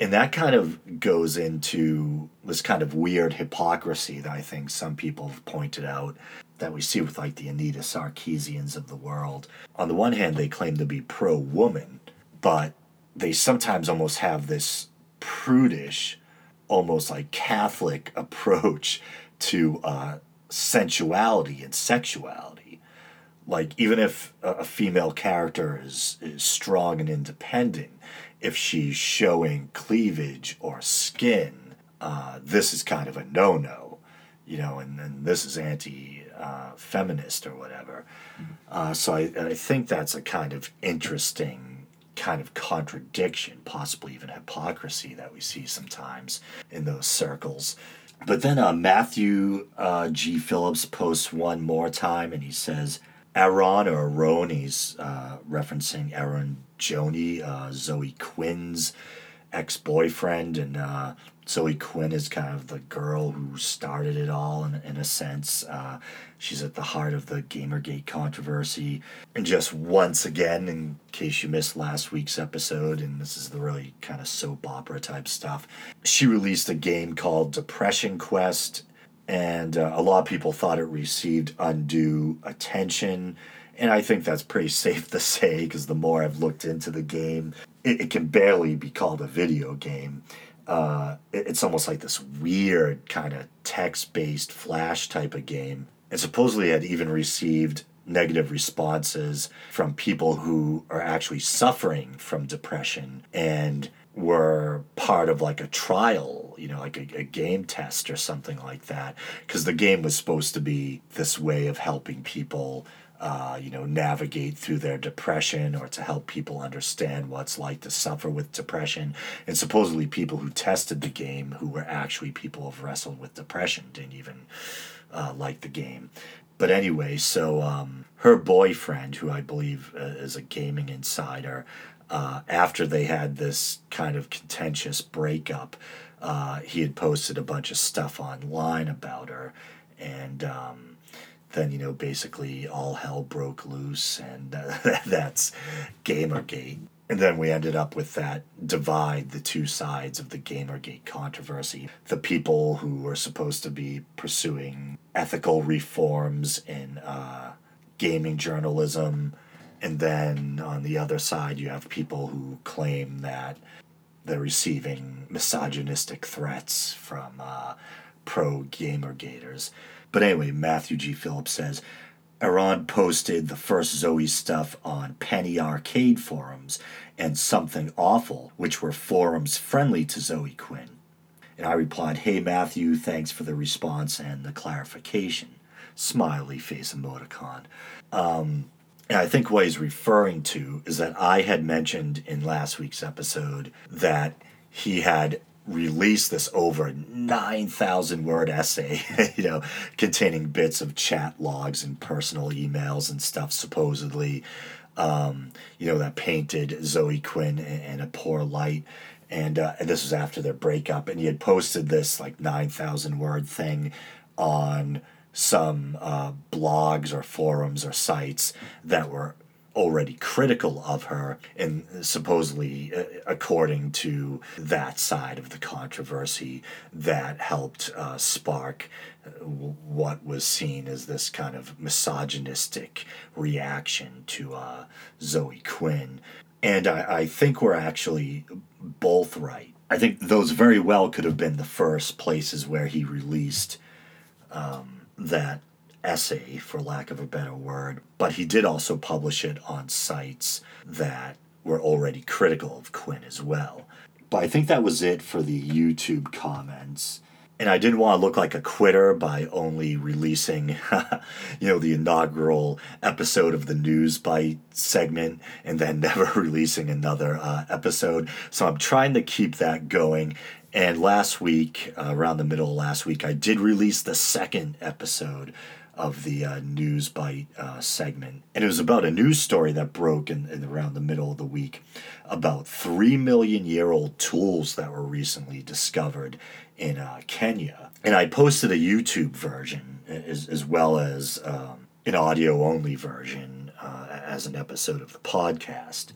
And that kind of goes into this kind of weird hypocrisy that I think some people have pointed out that we see with like the Anita Sarkeesians of the world. On the one hand, they claim to be pro woman, but they sometimes almost have this prudish, almost like Catholic *laughs* approach to uh, sensuality and sexuality. Like even if a, female character is is strong and independent, if she's showing cleavage or skin, uh, this is kind of a no no, you know, and, then this is anti uh, feminist or whatever. Uh, so I, I think that's a kind of interesting kind of contradiction, possibly even hypocrisy that we see sometimes in those circles. But then uh, Matthew uh, G. Phillips posts one more time and he says, Eron or Eron, he's uh, referencing Eron Gjoni, uh, Zoe Quinn's ex boyfriend. And uh, Zoe Quinn is kind of the girl who started it all in, in a sense. Uh, she's at the heart of the Gamergate controversy. And just once again, in case you missed last week's episode, and this is the really kind of soap opera type stuff, she released a game called Depression Quest. And uh, a lot of people thought it received undue attention. And I think that's pretty safe to say because the more I've looked into the game, it, it can barely be called a video game uh, it's almost like this weird kind of text based flash type of game. And supposedly had even received negative responses from people who are actually suffering from depression and were part of like a trial, you know, like a, a game test or something like that. Because the game was supposed to be this way of helping people uh, you know, navigate through their depression or to help people understand what it's like to suffer with depression. And supposedly, people who tested the game, who were actually people who've wrestled with depression, didn't even uh, like the game. But anyway, so um, her boyfriend, who I believe uh, is a gaming insider, uh, after they had this kind of contentious breakup, uh, he had posted a bunch of stuff online about her. And, um, then you know basically all hell broke loose, and uh, *laughs* that's Gamergate. And then we ended up with that divide, the two sides of the Gamergate controversy. The people who were supposed to be pursuing ethical reforms in uh, gaming journalism. And then on the other side, you have people who claim that they're receiving misogynistic threats from uh, pro Gamergaters. But anyway, Matthew G. Phillips says Eron posted the first Zoe stuff on Penny Arcade forums and Something Awful, which were forums friendly to Zoe Quinn. And I replied, Hey Matthew, thanks for the response and the clarification. Smiley face emoticon. Um, and I think what he's referring to is that I had mentioned in last week's episode that he had released this over 9,000 word essay, *laughs* you know, containing bits of chat logs and personal emails and stuff, supposedly, um, you know, that painted Zoe Quinn in, a poor light. And, uh, and this was after their breakup. And he had posted this like 9,000 word thing on some uh, blogs or forums or sites that were already critical of her, and supposedly, uh, according to that side of the controversy, that helped uh, spark uh, what was seen as this kind of misogynistic reaction to uh, Zoe Quinn. And I, I think we're actually both right. I think those very well could have been the first places where he released um, that essay, for lack of a better word, but he did also publish it on sites that were already critical of Quinn as well. But I think that was it for the YouTube comments. And I didn't want to look like a quitter by only releasing, *laughs* you know, the inaugural episode of the News Bite segment and then *laughs* never releasing another uh, episode. So I'm trying to keep that going. And last week, uh, around the middle of last week, I did release the second episode of the uh, news bite uh, segment, and it was about a news story that broke in, in around the middle of the week about three million year old tools that were recently discovered in uh, Kenya. And I posted a YouTube version as, as well as um, an audio only version uh, as an episode of the podcast.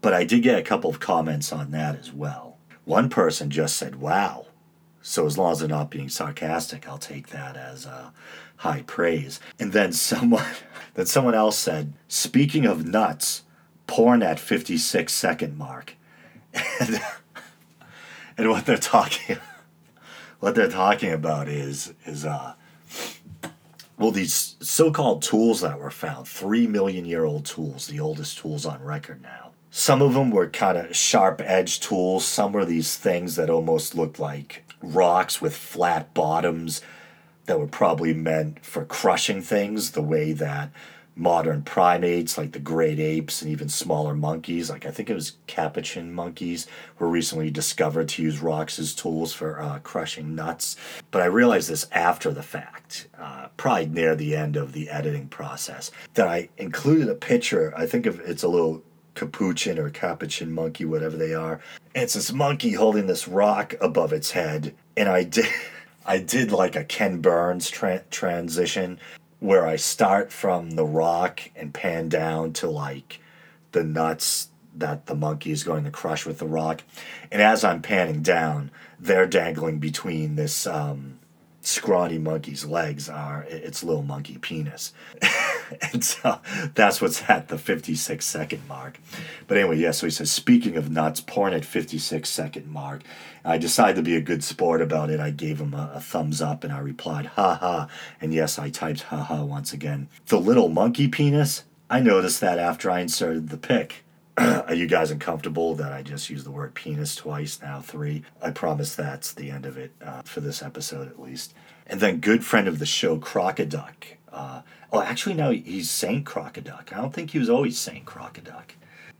But I did get a couple of comments on that as well. One person just said, Wow. So as long as they're not being sarcastic, I'll take that as uh, high praise. And then *laughs* someone then someone else said, speaking of nuts, porn at 56 second mark. And, *laughs* and what they're talking *laughs* what they're talking about is is uh well these so-called tools that were found, three million year old tools, the oldest tools on record now. Some of them were kind of sharp edged tools. Some were these things that almost looked like rocks with flat bottoms that were probably meant for crushing things the way that modern primates like the great apes and even smaller monkeys like i think it was capuchin monkeys were recently discovered to use rocks as tools for uh, crushing nuts but i realized this after the fact uh, probably near the end of the editing process that i included a picture i think of it's a little capuchin or capuchin monkey whatever they are and it's this monkey holding this rock above its head and i did *laughs* I did like a Ken Burns tra- transition where I start from the rock and pan down to like the nuts that the monkey is going to crush with the rock. And as I'm panning down, they're dangling between this um, scrawny monkey's legs are its little monkey penis. *laughs* and so that's what's at the 56 second mark. But anyway, yeah, so he says, speaking of nuts, porn at 56 second mark. I decided to be a good sport about it. I gave him a, a thumbs up and I replied, ha ha. And yes, I typed ha ha once again. The little monkey penis? I noticed that after I inserted the pic. Are you guys uncomfortable that I just used the word penis twice, now three? I promise that's the end of it uh, for this episode at least. And then, good friend of the show, Crocoduck. Uh, oh, actually, now he's Saint Crocoduck. I don't think he was always Saint Crocoduck.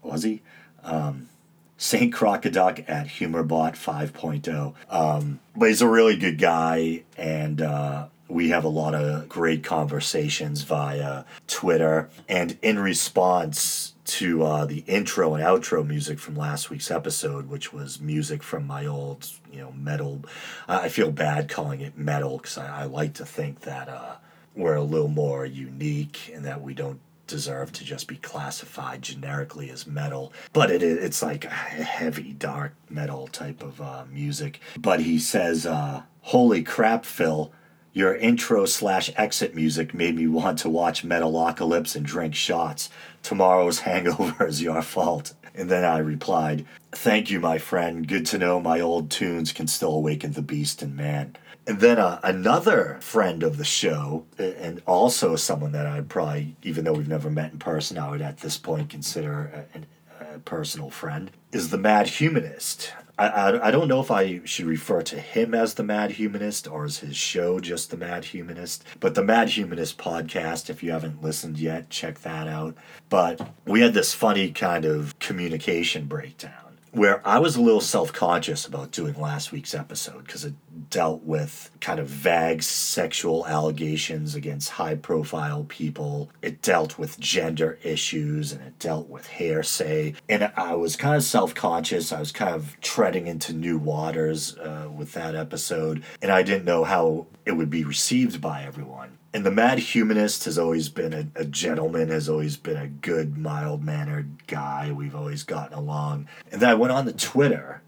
Was he? Um, Saint Crocoduck at HumorBot 5.0. Um, but he's a really good guy, and uh, we have a lot of great conversations via Twitter. And in response to uh, the intro and outro music from last week's episode, which was music from my old, you know, metal. I feel bad calling it metal because I, I, like to think that uh, we're a little more unique and that we don't deserve to just be classified generically as metal. But it, it's like heavy, dark metal type of uh, music. But he says, uh, Holy crap, Phil. Your intro slash exit music made me want to watch Metalocalypse and drink shots. Tomorrow's *laughs* hangover is your fault. And then I replied, Thank you, my friend. Good to know my old tunes can still awaken the beast in man. And then uh, another friend of the show, and also someone that I'd probably, even though we've never met in person, I would at this point consider a, a personal friend, is the Mad Humanist. I, I, don't know if I should refer to him as the Mad Humanist or is his show just the Mad Humanist. But the Mad Humanist podcast, if you haven't listened yet, check that out. But we had this funny kind of communication breakdown where I was a little self conscious about doing last week's episode because it dealt with kind of vague sexual allegations against high profile people. It dealt with gender issues and it dealt with hearsay. And I was kind of self conscious. I was kind of treading into new waters uh, with that episode. And I didn't know how it would be received by everyone and the mad humanist has always been a, a, gentleman has always been a good mild mannered guy we've always gotten along. And then i went on to twitter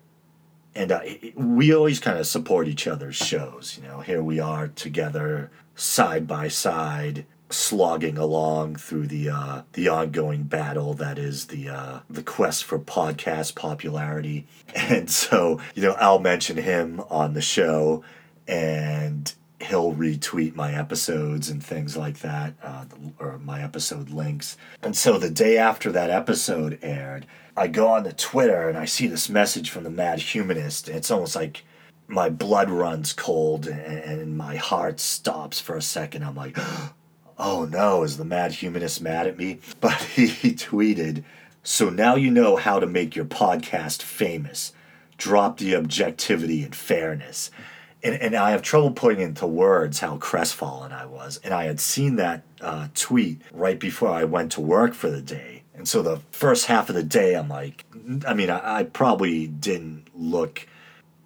and uh, we always kind of support each other's shows you know. Here we are together side by side slogging along through the uh, the ongoing battle that is the uh, the quest for podcast popularity. *laughs* And so you know i'll mention him on the show and he'll retweet my episodes and things like that, uh, or my episode links. And so the day after that episode aired, I go on the Twitter and I see this message from the Mad Humanist. It's almost like my blood runs cold and my heart stops for a second. I'm like, *gasps* oh no, is the Mad Humanist mad at me? *laughs* But he, he tweeted, so now you know how to make your podcast famous. Drop the objectivity and fairness and, and I have trouble putting into words how crestfallen I was. And I had seen that uh, tweet right before I went to work for the day. And so the first half of the day, I'm like, I mean, I, I probably didn't look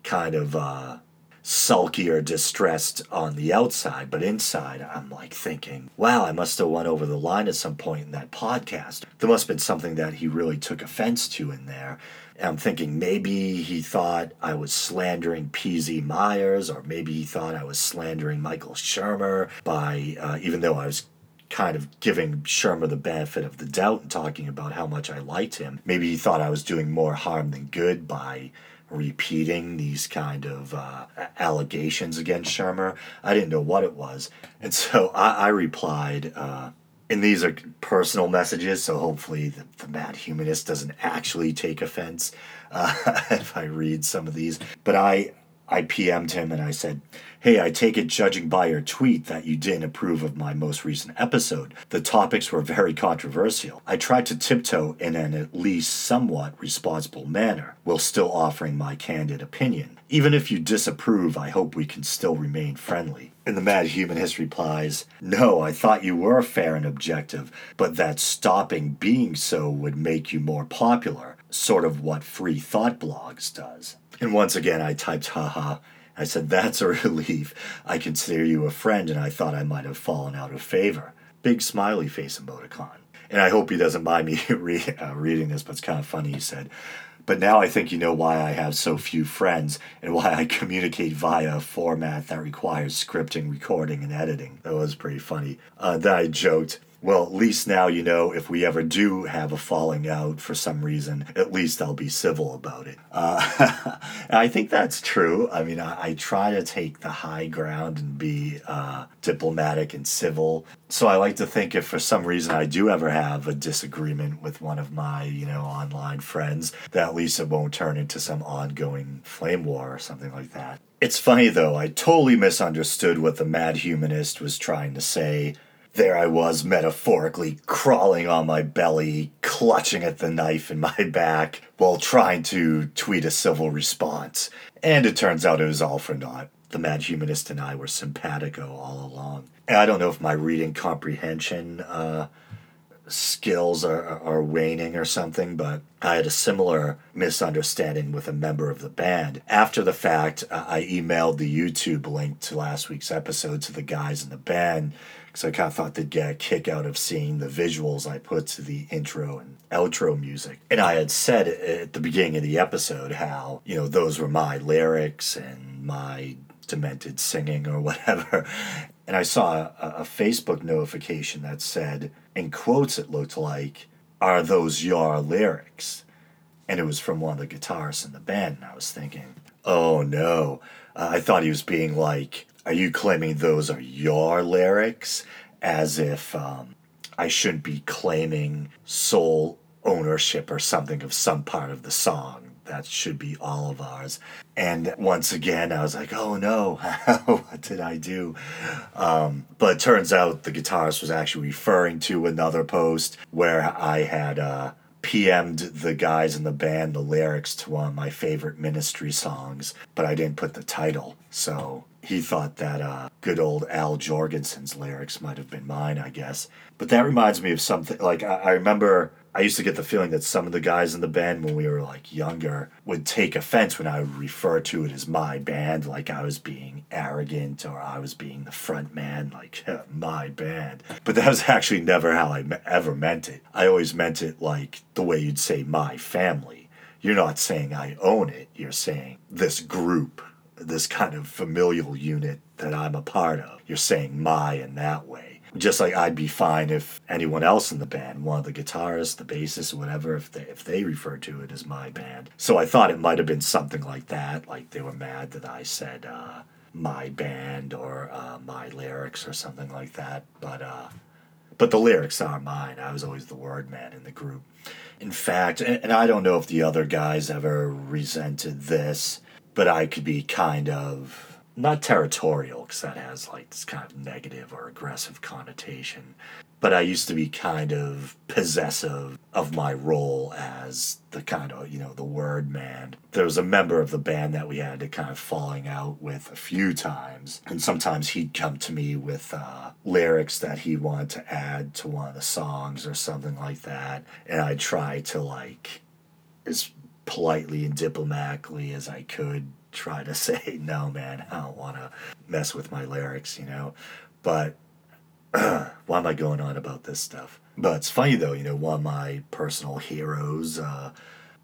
kind of uh, sulky or distressed on the outside, but inside, I'm like thinking, wow, I must have went over the line at some point in that podcast. There must have been something that he really took offense to in there. I'm thinking maybe he thought I was slandering PZ Myers, or maybe he thought I was slandering Michael Shermer by, uh, even though I was kind of giving Shermer the benefit of the doubt and talking about how much I liked him. Maybe he thought I was doing more harm than good by repeating these kind of uh, allegations against Shermer. I didn't know what it was. And so I, I replied, uh, and these are personal messages, so hopefully the, the mad humanist doesn't actually take offense uh, *laughs* if I read some of these. But I, I PM'd him and I said, Hey, I take it, judging by your tweet, that you didn't approve of my most recent episode. The topics were very controversial. I tried to tiptoe in an at least somewhat responsible manner, while still offering my candid opinion. Even if you disapprove, I hope we can still remain friendly. And the Mad Humanist replies, No, I thought you were fair and objective, but that stopping being so would make you more popular, sort of what Free Thought Blogs does. And once again, I typed, haha. I said, That's a *laughs* relief. I consider you a friend, and I thought I might have fallen out of favor. Big smiley face emoticon. And I hope he doesn't mind me *laughs* re- uh, reading this, but it's kind of funny. He said, But now I think you know why I have so few friends and why I communicate via a format that requires scripting, recording, and editing. That was pretty funny. Uh, then I joked, well, at least now you know if we ever do have a falling out for some reason, at least I'll be civil about it. Uh, *laughs* I think that's true. I mean, I, I, try to take the high ground and be uh, diplomatic and civil. So I like to think if for some reason I do ever have a disagreement with one of my, you know, online friends, that at least it won't turn into some ongoing flame war or something like that. It's funny though, I totally misunderstood what the mad humanist was trying to say there I was, metaphorically crawling on my belly, clutching at the knife in my back, while trying to tweet a civil response. And it turns out it was all for naught. The mad humanist and I were simpatico all along. And I don't know if my reading comprehension uh, skills are, are waning or something, but I had a similar misunderstanding with a member of the band. After the fact, uh, I emailed the YouTube link to last week's episode to the guys in the band because I kind of thought they'd get a kick out of seeing the visuals I put to the intro and outro music. And I had said at the beginning of the episode how, you know, those were my lyrics and my demented singing or *laughs* whatever. And I saw a, a Facebook notification that said, in quotes, it looked like, Are those your lyrics? And it was from one of the guitarists in the band. And I was thinking, Oh no. Uh, I thought he was being like, are you claiming those are your lyrics as if um, I shouldn't be claiming sole ownership or something of some part of the song? That should be all of ours. And once again, I was like, oh no, *laughs* what did I do? Um, but turns out the guitarist was actually referring to another post where I had. Uh, PM'd the guys in the band the lyrics to one of my favorite ministry songs, but I didn't put the title. So he thought that uh, good old Al Jourgensen's lyrics might have been mine, I guess. But that reminds me of something. Like, I, I remember I used to get the feeling that some of the guys in the band when we were like younger would take offense when I would refer to it as my band, like I was being arrogant or I was being the front man, like *laughs* my band. But that was actually never how I ever meant it. I always meant it like the way you'd say my family. You're not saying I own it, you're saying this group this kind of familial unit that I'm a part of. You're saying my in that way. Just like I'd be fine if anyone else in the band, one of the guitarists, the bassist, whatever, if they if they refer to it as my band. So I thought it might have been something like that. Like they were mad that I said uh, my band or uh, my lyrics or something like that. But uh, but the lyrics are mine. I was always the word man in the group. In fact, and, and I don't know if the other guys ever resented this but I could be kind of not territorial because that has like this kind of negative or aggressive connotation. But I used to be kind of possessive of my role as the kind of, you know, the word man. There was a member of the band that we had to kind of falling out with a few times. And sometimes he'd come to me with uh, lyrics that he wanted to add to one of the songs or something like that. And I'd try to, like, as politely and diplomatically as I could try to *laughs* say, no, man, I don't want to mess with my lyrics, you know. But *clears throat* why am I going on about this stuff? But it's funny though, you know, one of my personal heroes, uh,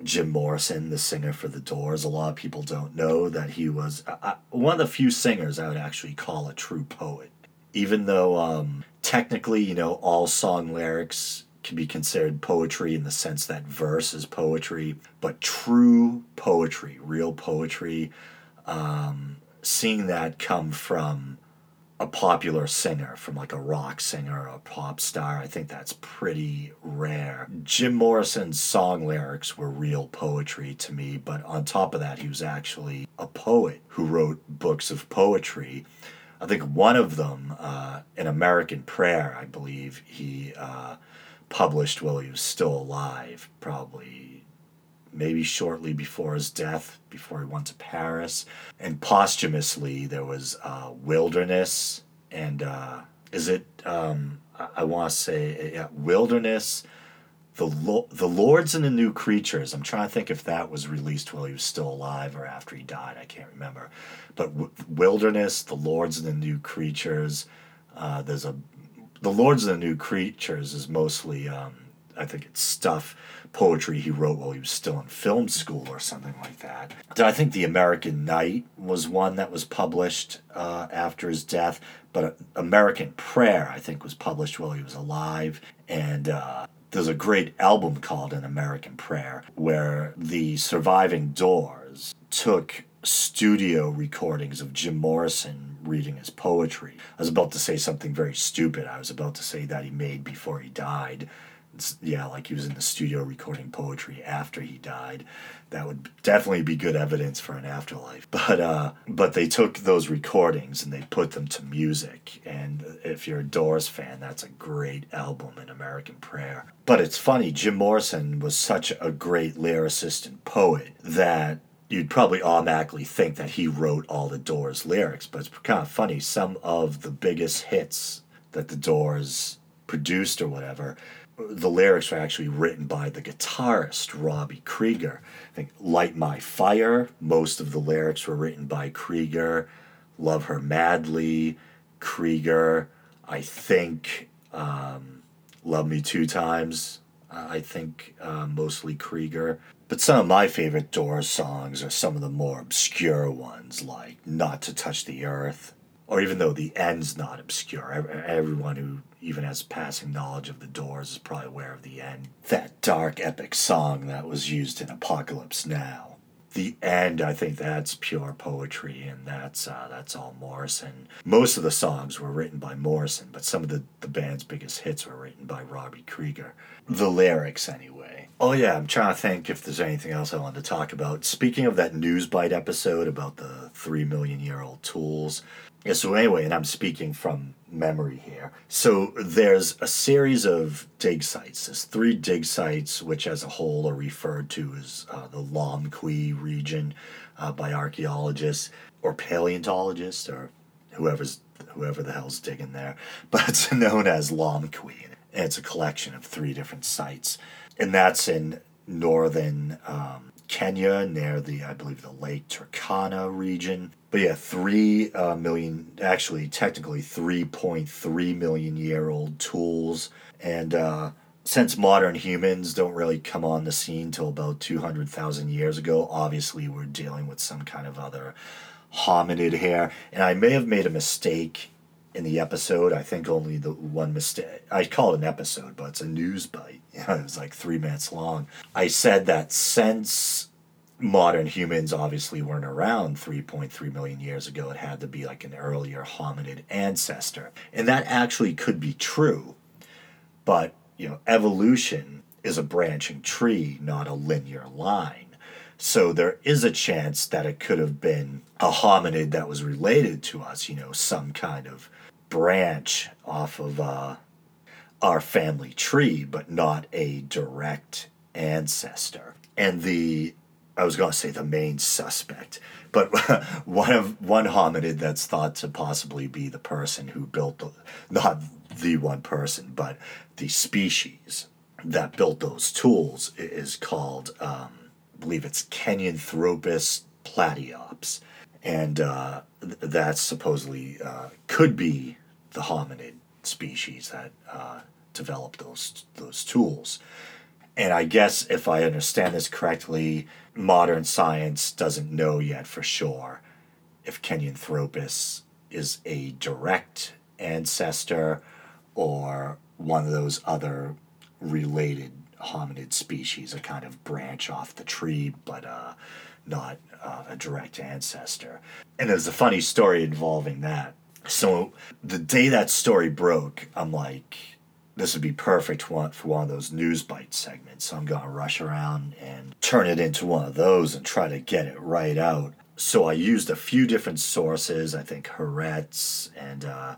Jim Morrison, the singer for The Doors. A lot of people don't know that he was uh, one of the few singers I would actually call a true poet. Even though um, technically, you know, all song lyrics can be considered poetry in the sense that verse is poetry, but true poetry, real poetry, um, seeing that come from a popular singer, from like a rock singer or a pop star, I think that's pretty rare. Jim Morrison's song lyrics were real poetry to me, but on top of that, he was actually a poet who wrote books of poetry. I think one of them, uh, An American Prayer, I believe, he uh, published while he was still alive, probably maybe shortly before his death, before he went to Paris. And posthumously, there was uh, Wilderness, and uh, is it, um, I, I want to say, yeah, Wilderness, the, Lo- the Lords and the New Creatures. I'm trying to think if that was released while he was still alive or after he died. I can't remember. But w- Wilderness, the Lords and the New Creatures. Uh, there's a the Lords and the New Creatures is mostly um, I think it's stuff poetry he wrote while he was still in film school or something like that. I think The American Night was one that was published uh, after his death, but American Prayer, I think, was published while he was alive. And uh, there's a great album called An American Prayer where the surviving Doors took studio recordings of Jim Morrison reading his poetry. I was about to say something very stupid. I was about to say that he made before he died yeah, like he was in the studio recording poetry after he died. That would definitely be good evidence for an afterlife. *laughs* But uh, but they took those recordings and they put them to music. And if you're a Doors fan, that's a great album, An American Prayer. But it's funny, Jim Morrison was such a great lyricist and poet that you'd probably automatically think that he wrote all the Doors lyrics. But it's kind of funny. Some of the biggest hits that the Doors produced or whatever the lyrics were actually written by the guitarist Robbie Krieger. I think Light My Fire, most of the lyrics were written by Krieger. Love Her Madly, Krieger. I think um, Love Me Two Times, I think uh, mostly Krieger. But some of my favorite Doors songs are some of the more obscure ones, like Not to Touch the Earth, or even though the end's not obscure, everyone who even has passing knowledge of the Doors, is probably aware of the end. That dark, epic song that was used in Apocalypse Now. The end, I think that's pure poetry, and that's uh, that's all Morrison. Most of the songs were written by Morrison, but some of the, the band's biggest hits were written by Robbie Krieger. The lyrics, anyway. Oh yeah, I'm trying to think if there's anything else I wanted to talk about. Speaking of that news bite episode about the three million year old tools, yeah, so anyway, and I'm speaking from memory here. So there's a series of dig sites. There's three dig sites, which as a whole are referred to as uh, the Lomekwi region uh, by archaeologists or paleontologists or whoever's whoever the hell's digging there. *laughs* But it's known as Lomekwi. It's a collection of three different sites. And that's in northern um, Kenya near the, I believe, the Lake Turkana region. But yeah, three uh, million, actually, technically 3.3 million year old tools. And uh, since modern humans don't really come on the scene till about 200,000 years ago, obviously we're dealing with some kind of other hominid here. And I may have made a mistake in the episode. I think only the one mistake. I call it an episode, but it's a news bite. You *laughs* know, it was like three minutes long. I said that since modern humans obviously weren't around 3.3 million years ago. It had to be like an earlier hominid ancestor. And that actually could be true. But, you know, evolution is a branching tree, not a linear line. So there is a chance that it could have been a hominid that was related to us, you know, some kind of branch off of uh, our family tree, but not a direct ancestor. And the I was going to say the main suspect, but *laughs* one of one hominid that's thought to possibly be the person who built the, not the one person, but the species that built those tools is called, um, I believe it's Kenyanthropus platyops, and uh, that supposedly uh, could be the hominid species that uh, developed those those tools. And I guess if I understand this correctly, modern science doesn't know yet for sure if Kenyanthropus is a direct ancestor or one of those other related hominid species, a kind of branch off the tree, but uh, not uh, a direct ancestor. And there's a funny story involving that. So the day that story broke, I'm like, this would be perfect for one, of those news bite segments. So I'm going to rush around and turn it into one of those and try to get it right out. So I used a few different sources. I think Haaretz and uh,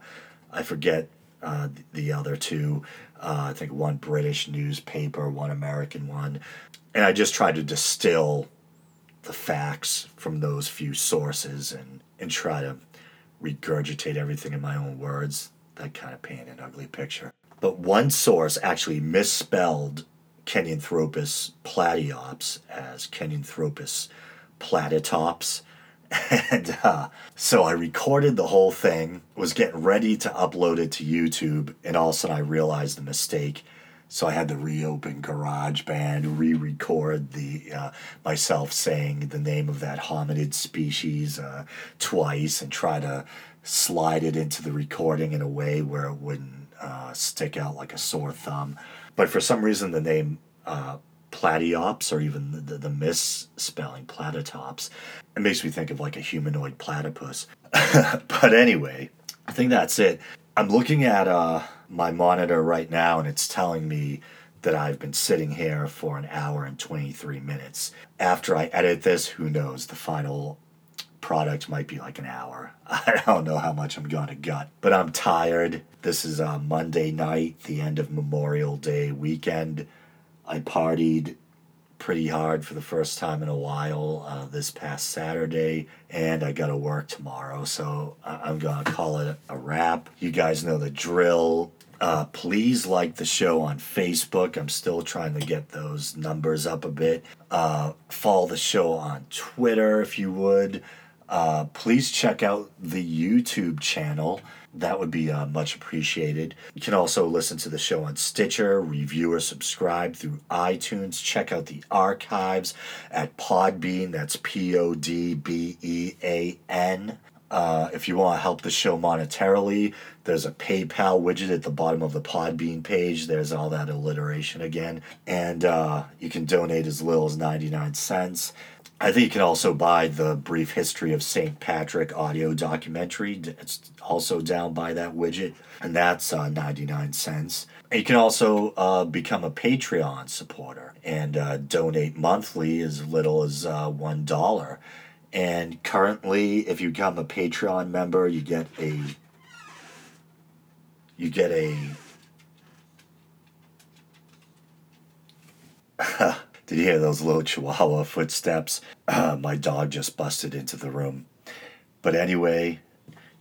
I forget uh, the other two. Uh, I think one British newspaper, one American one. And I just tried to distill the facts from those few sources and, and try to regurgitate everything in my own words. That kind of paint an ugly picture. But one source actually misspelled Kenyanthropus platyops as Kenyanthropus platytops. *laughs* And uh, so I recorded the whole thing, was getting ready to upload it to YouTube, and all of a sudden I realized the mistake. So I had to reopen GarageBand, re-record the uh, myself saying the name of that hominid species uh, twice, and try to slide it into the recording in a way where it wouldn't uh, stick out like a sore thumb. But for some reason, the name uh, platyops or even the, the, the misspelling platytops. It makes me think of like a humanoid platypus. *laughs* but anyway, I think that's it. I'm looking at uh, my monitor right now and it's telling me that I've been sitting here for an hour and 23 minutes. After I edit this, who knows, the final product might be like an hour. *laughs* I don't know how much I'm going to gut, but I'm tired. This is uh, Monday night, the end of Memorial Day weekend. I partied pretty hard for the first time in a while uh, this past Saturday, and I got to work tomorrow, so I'm going to call it a wrap. You guys know the drill. Uh, please like the show on Facebook. I'm still trying to get those numbers up a bit. Uh, follow the show on Twitter if you would. Uh, please check out the YouTube channel. That would be uh, much appreciated. You can also listen to the show on Stitcher, review or subscribe through iTunes. Check out the archives at Podbean. That's P O D B E A N. Uh, if you want to help the show monetarily, there's a PayPal widget at the bottom of the Podbean page. There's all that alliteration again. And uh, you can donate as little as 99 cents. I think you can also buy the Brief History of St. Patrick audio documentary. It's also down by that widget, and that's uh, 99 cents. And you can also uh, become a Patreon supporter and uh, donate monthly as little as uh, $1. And currently, if you become a Patreon member, you get a you get a *laughs* *laughs* Did you hear those little chihuahua footsteps? Uh, my dog just busted into the room. But anyway,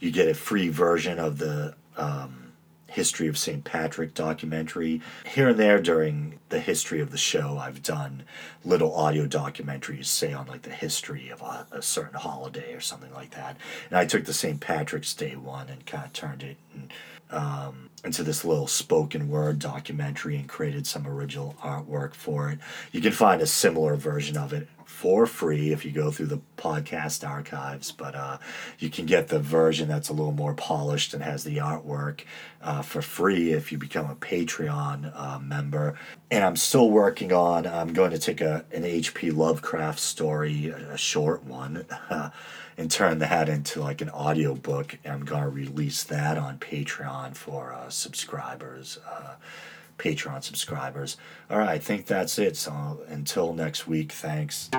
you get a free version of the um, History of St. Patrick documentary. Here and there during the history of the show, I've done little audio documentaries, say on like the history of a, a certain holiday or something like that. And I took the St. Patrick's Day one and kind of turned it and um, into this little spoken word documentary and created some original artwork for it. You can find a similar version of it for free if you go through the podcast archives, but uh, you can get the version that's a little more polished and has the artwork uh, for free if you become a Patreon uh, member. And I'm still working on, I'm going to take a, an H.P. Lovecraft story, a, a short one. *laughs* and turn that into like an audio book. I'm going to release that on Patreon for uh, subscribers, uh, Patreon subscribers. All right, I think that's it. So until next week, thanks.